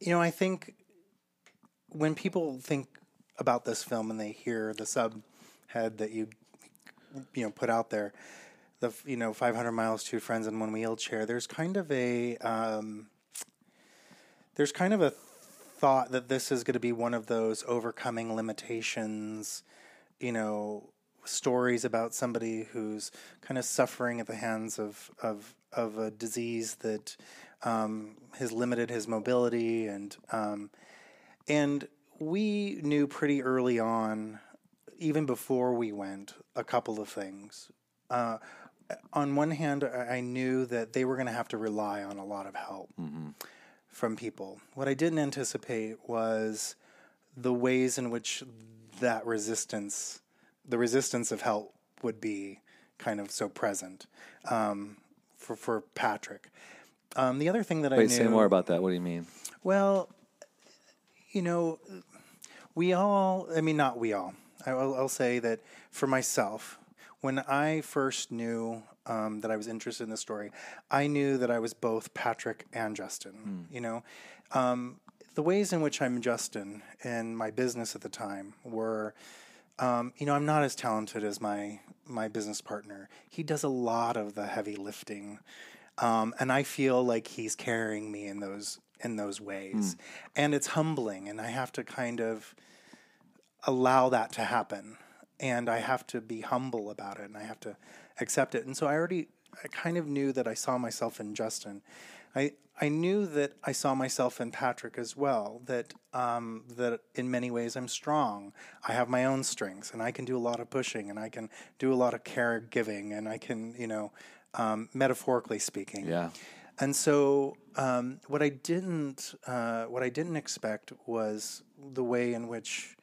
you know, I think when people think about this film and they hear the subhead that you you know put out there, the you know 500 miles, two friends in one wheelchair. There's kind of a um, there's kind of a thought that this is going to be one of those overcoming limitations, you know, stories about somebody who's kind of suffering at the hands of of of a disease that um, has limited his mobility and um, and we knew pretty early on, even before we went, a couple of things. Uh, on one hand, I knew that they were going to have to rely on a lot of help. Mm-hmm from people. What I didn't anticipate was the ways in which that resistance, the resistance of help, would be kind of so present um, for for Patrick. Um, the other thing that Wait, I knew, say more about that. What do you mean? Well, you know, we all. I mean, not we all. I, will I'll say that for myself, when I first knew um, that I was interested in the story, I knew that I was both Patrick and Justin. Mm. You know, um, the ways in which I'm Justin in my business at the time were, um, you know, I'm not as talented as my my business partner. He does a lot of the heavy lifting, um, and I feel like he's carrying me in those in those ways, mm. and it's humbling, and I have to kind of allow that to happen and I have to be humble about it and I have to accept it. And so I already I kind of knew that I saw myself in Justin. I I knew that I saw myself in Patrick as well. That um, that in many ways I'm strong. I have my own strengths, and I can do a lot of pushing, and I can do a lot of caregiving, and I can you know, um, metaphorically speaking. Yeah. And so um, what I didn't uh, what I didn't expect was the way in which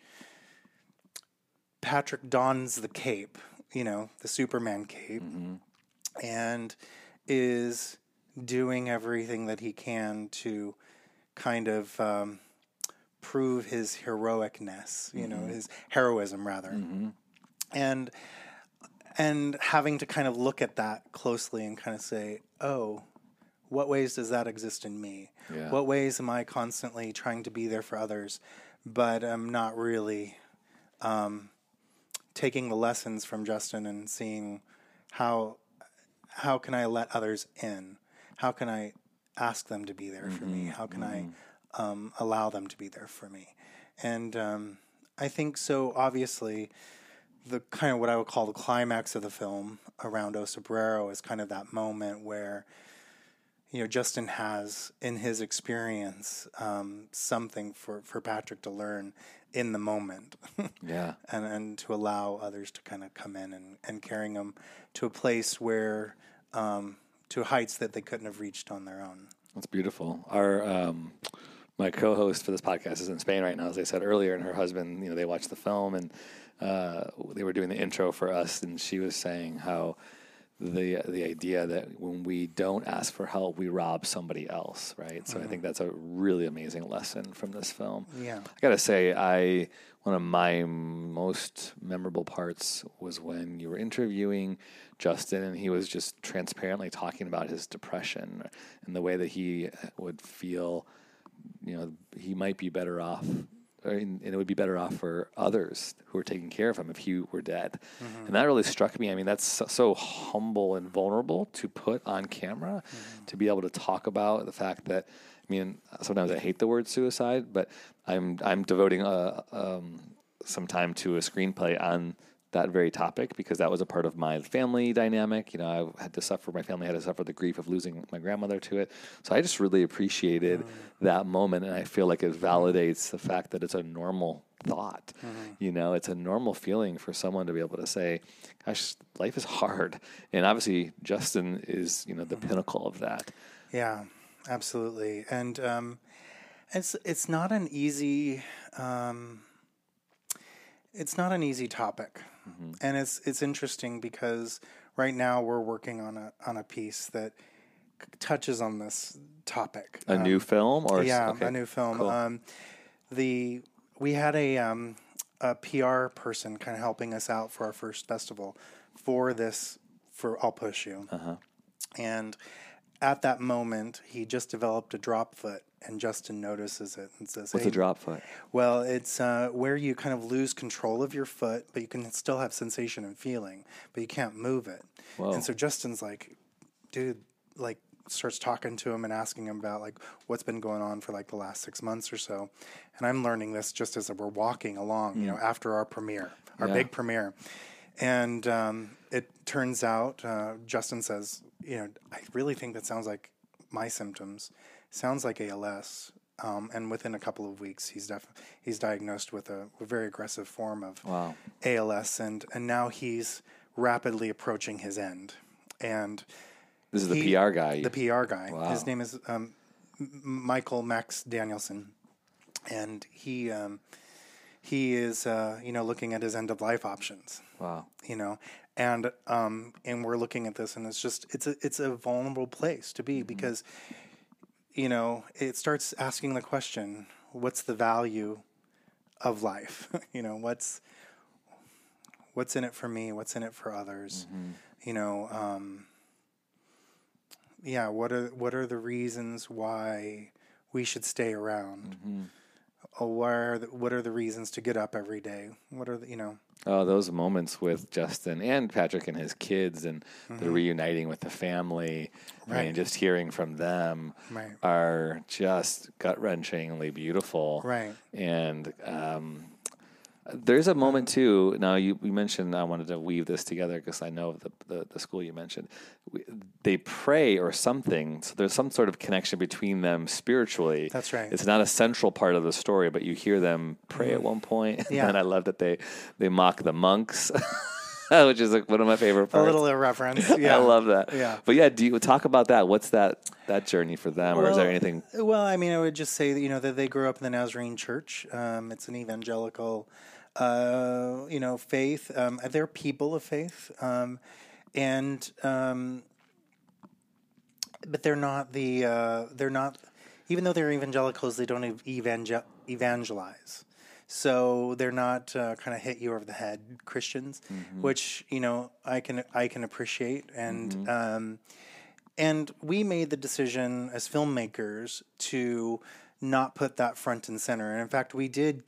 Patrick dons the cape, you know, the Superman cape, mm-hmm. and is doing everything that he can to kind of um, prove his heroicness, you mm-hmm. know, his heroism rather. Mm-hmm. And and having to kind of look at that closely and kind of say, oh, what ways does that exist in me? Yeah. What ways am I constantly trying to be there for others, but I'm not really um, taking the lessons from Justin and seeing how how can I let others in? How can I ask them to be there for me? How can I um, allow them to be there for me? And um, I think so. Obviously, the kind of what I would call the climax of the film around O Cebreiro is kind of that moment where you know Justin has in his experience um, something for, for Patrick to learn in the moment Yeah. and, and to allow others to kind of come in and, and carrying them to a place where um, to heights that they couldn't have reached on their own. That's beautiful. Our um, my co-host for this podcast is in Spain right now, as I said earlier, and her husband, you know, they watched the film and uh, they were doing the intro for us, and she was saying how the the idea that when we don't ask for help, we rob somebody else, right? So I think mm-hmm. that's a really amazing lesson from this film. Yeah. I gotta say, I one of my most memorable parts was when you were interviewing Justin, and he was just transparently talking about his depression and the way that he would feel. You know, he might be better off, Uh, or and it would be better off for others who are taking care of him if he were dead. Mm-hmm. And that really struck me. I mean, that's so, so humble and vulnerable to put on camera, mm-hmm. to be able to talk about the fact that. I mean, sometimes I hate the word suicide, but I'm I'm devoting a, um, some time to a screenplay on that very topic because that was a part of my family dynamic. You know, I had to suffer. My family had to suffer the grief of losing my grandmother to it. So I just really appreciated that moment, and I feel like it validates the fact that it's a normal thought. You know, it's a normal feeling for someone to be able to say, "Gosh, life is hard," and obviously Justin is you know the pinnacle of that. Yeah, absolutely. And um, it's it's not an easy um, it's not an easy topic, and it's it's interesting because right now we're working on a on a piece that touches on this topic. A new film, or yeah, okay, a new film. cool. Um, the we had a um, a PR person kind of helping us out for our first festival for this for I'll push you, Uh-huh. and at that moment he just developed a drop foot, and Justin notices it and says, What's "Hey, a drop foot? well, it's uh, where you kind of lose control of your foot, but you can still have sensation and feeling, but you can't move it. Whoa. And so Justin's like, dude, like starts talking to him and asking him about like what's been going on for like the last six months or so. And I'm learning this just as we're walking along, you know, after our premiere, our Yeah. big premiere. And um, it turns out, uh, Justin says, you know, I really think that sounds like my symptoms. Sounds like ALS. Um, and within a couple of weeks, he's def- he's diagnosed with a, a very aggressive form of Wow. ALS, and and now he's rapidly approaching his end. And This is the PR guy. the PR guy. Wow. His name is um, Michael Max Danielson, and he um, he is uh, you know looking at his end of life options. wow. You know, and um, and we're looking at this, and it's just it's a it's a vulnerable place to be because you know it starts asking the question, what's the value of life? you know, what's what's in it for me? What's in it for others? You know. Um, yeah what are what are the reasons why we should stay around or what are the, what are the reasons to get up every day what are the you know Oh, those moments with Justin and Patrick and his kids and the reuniting with the family Mm-hmm. Right. and just hearing from them Right. are just gut wrenchingly beautiful. Right. And um, there's a moment too. Now you, you mentioned I wanted to weave this together because I know the, the the school you mentioned. We, they pray or something. So there's some sort of connection between them spiritually. That's right. It's not a central part of the story, but you hear them pray at one point. Mm-hmm. Yeah. and I love that they they mock the monks. Which is like one of my favorite parts. a little irreverence yeah I love that. Yeah. But yeah, do you talk about that? What's that that journey for them, or is there Well, anything? well i mean i would just say that you know that they grew up in the nazarene church um, it's an evangelical uh, you know faith um, they're people of faith um, and um, but they're not the uh, they're not even though they're evangelicals they don't evangel- evangelize so they're not uh, kind of hit you over the head Christians, which you know I can I can appreciate and. Um, and we made the decision as filmmakers to not put that front and center. And in fact, we did,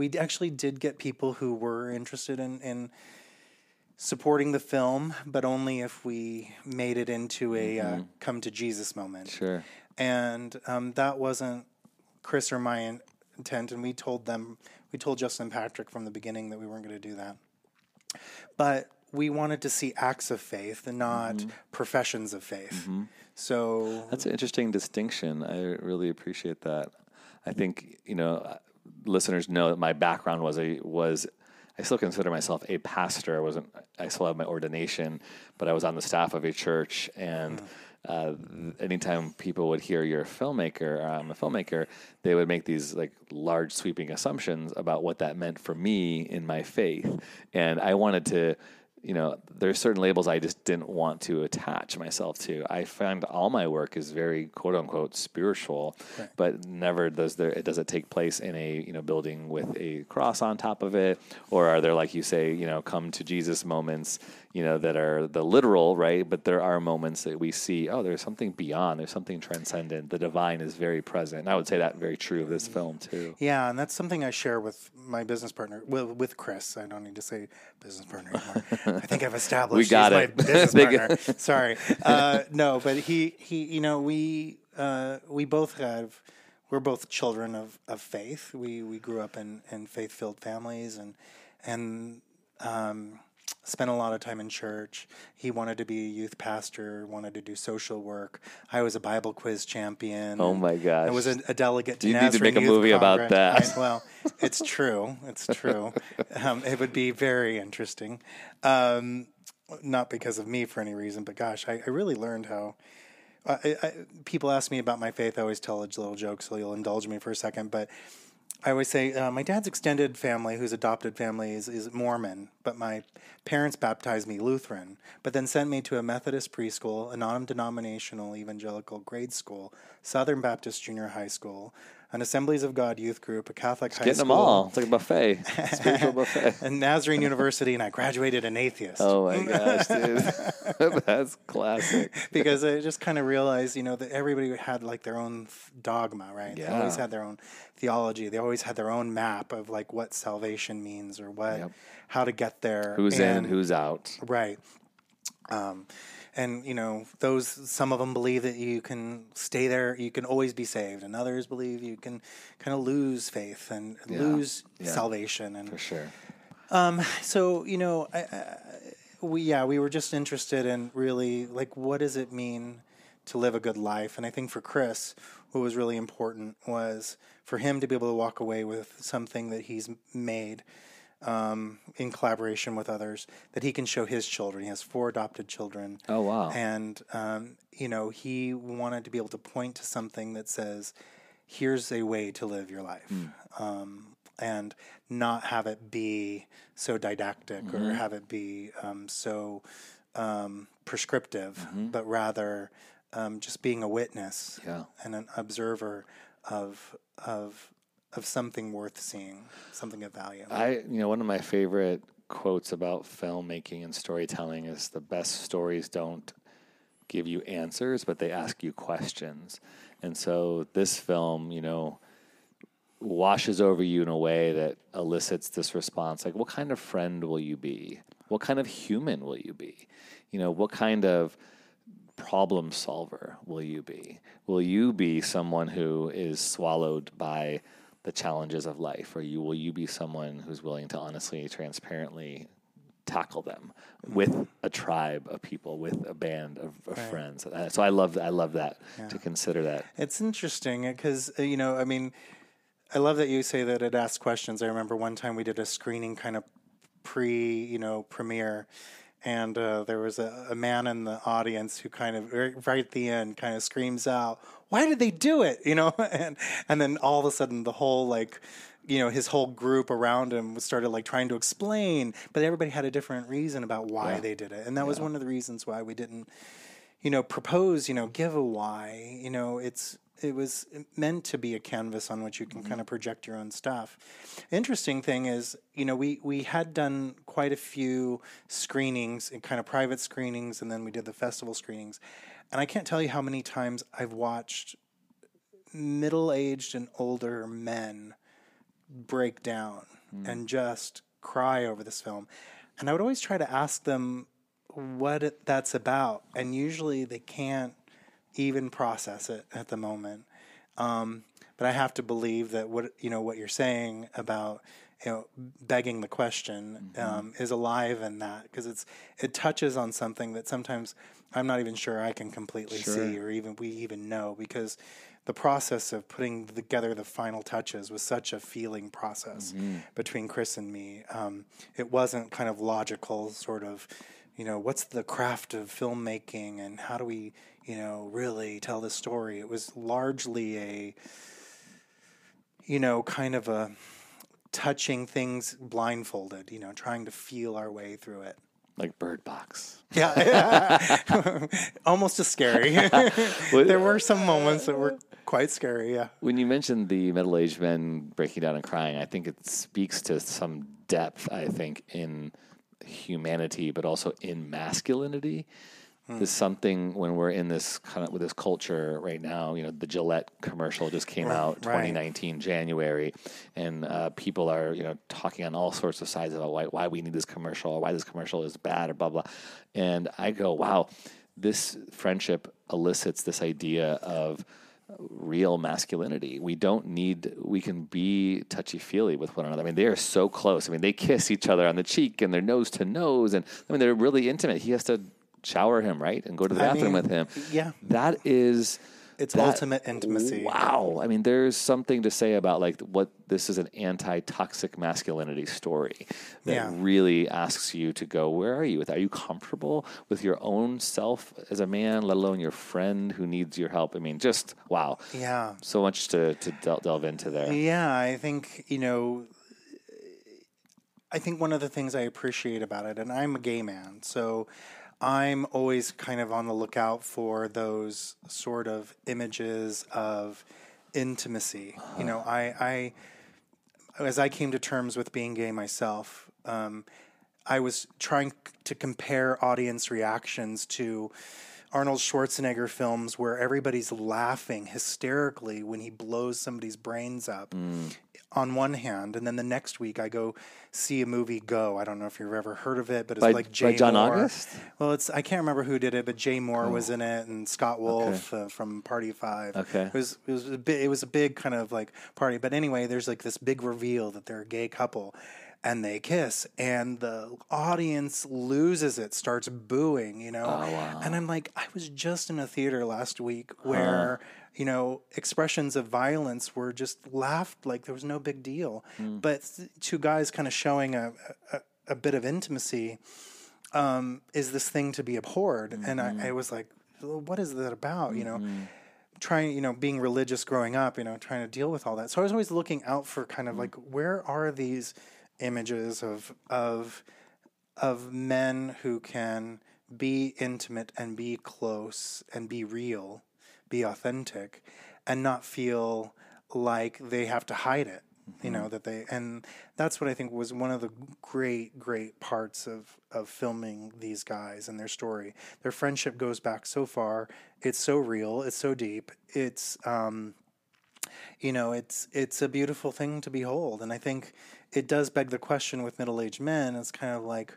we actually did get people who were interested in, in supporting the film, but only if we made it into a uh, come to Jesus moment. Sure. And um, that wasn't Chris or my intent. And we told them, we told Justin Patrick from the beginning that we weren't going to do that. But we wanted to see acts of faith and not professions of faith. So That's an interesting distinction. I really appreciate that. I think you know, uh, listeners know that my background was a was. I still consider myself a pastor. I wasn't. I still have my ordination, but I was on the staff of a church. And uh, anytime people would hear you're a filmmaker, or I'm a filmmaker, they would make these like large sweeping assumptions about what that meant for me in my faith. And I wanted to you know, there's certain labels I just didn't want to attach myself to. I find all my work is very quote unquote spiritual, but never does there it does it take place in a you know building with a cross on top of it, or are there like you say you know come to Jesus moments you know that are the literal right, but there are moments that we see oh there's something beyond, there's something transcendent. The divine is very present. And I would say that very true of this film too. Yeah, and that's something I share with my business partner, well, with Chris. I don't need to say business partner anymore. I think I've established We got he's it. my business partner. Sorry, uh, no, but he he, you know, we uh, we both have. We're both children of, of faith. We we grew up in, in faith filled families and and um, spent a lot of time in church. He wanted to be a youth pastor, wanted to do social work. I was a Bible quiz champion. Oh my gosh. I was a, a delegate to You need to make a movie about that. I- well, it's true. It's true. Um, it would be very interesting. Um, not because of me for any reason, but gosh, I, I really learned how. I, I, people ask me about my faith. I always tell a little joke, so you'll indulge me for a second. But I always say uh, my dad's extended family, whose adopted family is, is Mormon, but my parents baptized me Lutheran, but then sent me to a Methodist preschool, a non-denominational evangelical grade school, Southern Baptist junior high school, an Assemblies of God youth group, a Catholic high Getting school, them all. It's like a buffet, spiritual buffet. and Nazarene University, and I graduated an atheist. Oh my gosh, dude. That's classic. because I just kind of realized, you know, that everybody had like their own dogma, right? They always had their own theology. They always had their own map of like what salvation means or what, Yep. how to get there. Who's in, who's out. right? Um, and you know, those some of them believe that you can stay there, you can always be saved, and others believe you can kind of lose faith and lose Yeah. salvation. And For sure. Um, so you know, I, I, we yeah, we were just interested in really like what does it mean to live a good life, and I think for Chris, what was really important was for him to be able to walk away with something that he's made um, in collaboration with others that he can show his children. He has four adopted children. Oh, wow. And um, you know, he wanted to be able to point to something that says, "Here's a way to live your life." Um, and not have it be so didactic or have it be um, so um, prescriptive, but rather um, just being a witness Yeah. and an observer of of of something worth seeing, something of value. I, you know, one of my favorite quotes about filmmaking and storytelling is the best stories don't give you answers, but they ask you questions. And so this film, you know, washes over you in a way that elicits this response like, what kind of friend will you be? What kind of human will you be? You know, what kind of problem solver will you be? Will you be someone who is swallowed by the challenges of life, or you will you be someone who's willing to honestly, transparently tackle them with a tribe of people, with a band of, of friends? Uh, So I love I love that to consider that. It's interesting because you know, I mean, I love that you say that it asks questions. I remember one time we did a screening kind of pre, you know, premiere, and uh, there was a, a man in the audience who kind of right, right at the end kind of screams out, "Why did they do it?" You know, and and then all of a sudden the whole like. You know, his whole group around him started like trying to explain, but everybody had a different reason about why they did it, and that was one of the reasons why we didn't you know, propose, you know, give a why. You know, it's it was meant to be a canvas on which you can mm-hmm. kind of project your own stuff. Interesting thing is, you know, we we had done quite a few screenings, and kind of private screenings, and then we did the festival screenings. And I can't tell you how many times I've watched middle-aged and older men break down and just cry over this film. And I would always try to ask them what it, that's about, and usually they can't even process it at the moment. Um, but I have to believe that what you know what you're saying about you know begging the question um, is alive in that because it's it touches on something that sometimes I'm not even sure I can completely see or even we even know because the process of putting together the final touches was such a feeling process between Chris and me. Um, it wasn't kind of logical, sort of, you know, what's the craft of filmmaking and how do we, you know, really tell the story. It was largely a, you know, kind of a touching things blindfolded, you know, trying to feel our way through it. Like Bird Box. Yeah, almost as scary. there were some moments that were quite scary. Yeah, When you mentioned the middle aged men breaking down and crying, I think it speaks to some depth, I think, in humanity, but also in masculinity. There's something when we're in this kind of with this culture right now. You know, the Gillette commercial just came out, right. 2019 January, and uh, people are you know talking on all sorts of sides about why why we need this commercial, or why this commercial is bad, or blah blah. And I go, wow, this friendship elicits this idea of real masculinity. We don't need, we can be touchy feely with one another. I mean, they are so close. I mean, they kiss each other on the cheek and they're nose to nose. And I mean, they're really intimate. He has to shower him, right? And go to the I bathroom mean, with him. yeah. That is. It's that- ultimate intimacy. Wow. I mean, there's something to say about like what this is an anti toxic masculinity story that Yeah. really asks you to go, where are you with? Are you comfortable with your own self as a man, let alone your friend who needs your help? I mean, just wow. yeah. So much to, to del- delve into there. Yeah, I think, you know, I think one of the things I appreciate about it, and I'm a gay man, so I'm always kind of on the lookout for those sort of images of intimacy. You know, I, I, as I came to terms with being gay myself, um, I was trying to compare audience reactions to Arnold Schwarzenegger films where everybody's laughing hysterically when he blows somebody's brains up on one hand, and then the next week I go see a movie Go. I don't know if you've ever heard of it, but it's By- like by Jay John Moore. August? Well, it's I can't remember who did it, but Jay Mohr was in it, and Scott Wolf uh, from Party Five. Okay. it was it was a big, it was a big kind of like party. But anyway, there's like this big reveal that they're a gay couple, and they kiss, and the audience loses it, starts booing, you know. Oh, and I'm like, I was just in a theater last week where you know expressions of violence were just laughed like there was no big deal, hmm. but two guys kind of showing a, a a bit of intimacy um, is this thing to be abhorred. And I, mm-hmm. I was like, what is that about? You know, mm-hmm. trying, you know, being religious growing up, you know, trying to deal with all that. So I was always looking out for kind of hmm. like, where are these images of, of, of men who can be intimate and be close and be real, be authentic, and not feel like they have to hide it. You know that they, and that's what I think was one of the great, great parts of of filming these guys and their story. Their friendship goes back so far. It's so real. It's so deep. It's um, you know, it's it's a beautiful thing to behold, and I think it does beg the question with middle aged men. It's kind of like,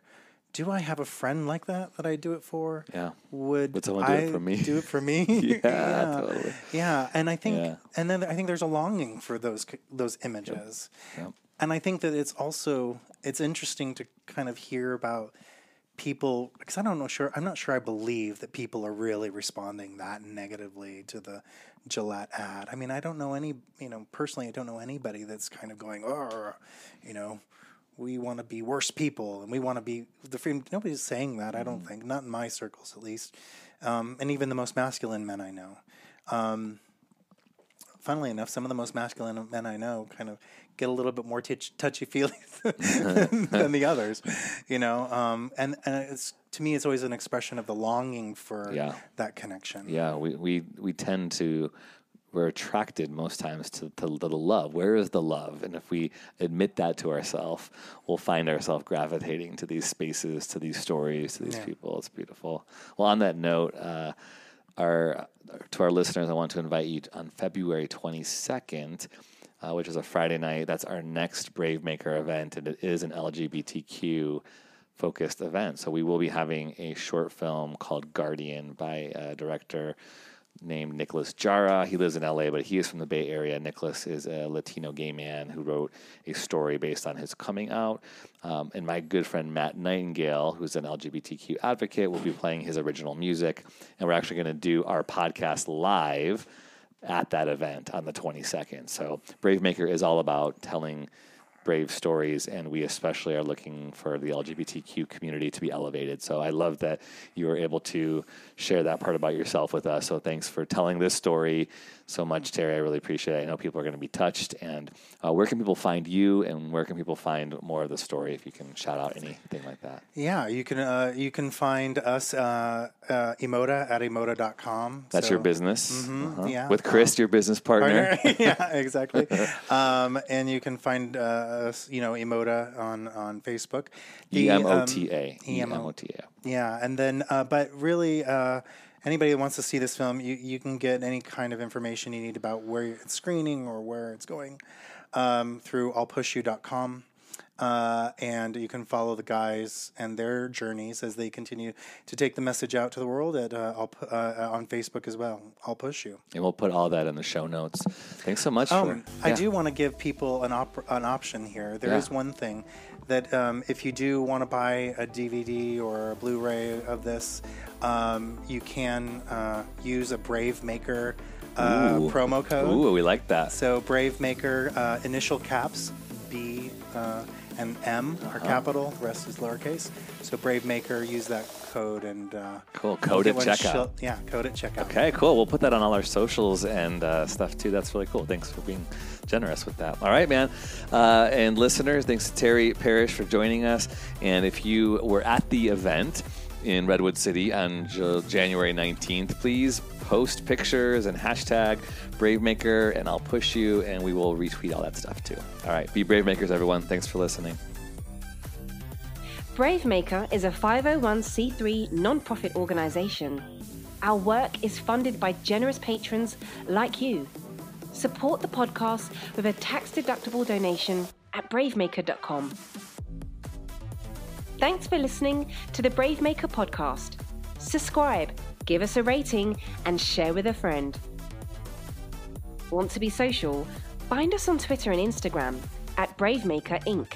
do I have a friend like that that I do it for? Yeah. Would, Would someone do it I for me? Do it for me? Yeah, totally. Yeah, and I think, Yeah. and then I think there's a longing for those those images, and I think that it's also it's interesting to kind of hear about people because I don't know sure I'm not sure I believe that people are really responding that negatively to the Gillette ad. I mean, I don't know any, you know, personally, I don't know anybody that's kind of going, oh, you know, we want to be worse people and we want to be the free. Nobody's saying that. I don't think, not in my circles at least, um, and even the most masculine men I know. Um, funnily enough, some of the most masculine men I know kind of get a little bit more touch, touchy feely than the others, you know. Um, and and it's to me, it's always an expression of the longing for Yeah. that connection. Yeah, we, we, we tend to we're attracted most times to, to the love. Where is the love? And if we admit that to ourselves, we'll find ourselves gravitating to these spaces, to these stories, to these Yeah. people. It's beautiful. Well, on that note, uh, our to our listeners, I want to invite you on February 22nd, uh, which is a Friday night. That's our next BraveMaker event, and it is an LGBTQ focused event. So we will be having a short film called Guardian by a director named Nicolas Jara. He lives in LA, but he is from the Bay Area. Nicolas is a Latino gay man who wrote a story based on his coming out. Um, and my good friend Matt Nightingale, who's an LGBTQ advocate, will be playing his original music. And we're actually going to do our podcast live at that event on the 22nd. So Brave Maker is all about telling brave stories, and we especially are looking for the LGBTQ community to be elevated. So I love that you were able to share that part about yourself with us. So thanks for telling this story so much, Terry. I really appreciate it. I know people are going to be touched. And uh, where can people find you, and where can people find more of the story? If you can shout out anything like that. Yeah, you can uh, you can find us uh, uh, emota at emota.com. That's So- your business. Uh-huh. yeah. With Chris, your business partner. partner. yeah, exactly. um, and you can find uh, us, you know, Emota on on Facebook. E M O um, T A. E M. O T A. Yeah, and then, uh, but really, uh, anybody that wants to see this film, you, you can get any kind of information you need about where it's screening or where it's going um, through illpushyou.com. Uh, and you can follow the guys and their journeys as they continue to take the message out to the world at uh, I'll, pu- uh, on Facebook as well. I'll push you. And we'll put all that in the show notes. Thanks so much. Oh, for, I yeah. do want to give people an op- an option here. There is Yeah. one thing that um, if you do want to buy a DVD or a Blu-ray of this, um, you can uh, use a Brave Maker uh, promo code. Ooh, we like that. So Brave Maker uh, initial caps B uh, and M are Uh-huh. capital. The rest is lowercase. So Brave Maker, use that code and uh, Cool. Code get at one checkout. shil- yeah, code at checkout. Okay, cool. We'll put that on all our socials and uh, stuff too. That's really cool. Thanks for being generous with that. All right, man. Uh, and listeners, thanks to Terry Parish for joining us. And if you were at the event in Redwood City on J- January 19th, please post pictures and hashtag Bravemaker, and I'll push you, and we will retweet all that stuff too. All right, be Brave Makers, everyone. Thanks for listening. Bravemaker is a 501c3 non-profit organization. Our work is funded by generous patrons like you. Support the podcast with a tax-deductible donation at bravemaker.com. Thanks for listening to the Bravemaker podcast. Subscribe, give us a rating, and share with a friend. Want to be social? Find us on Twitter and Instagram at Bravemaker Inc.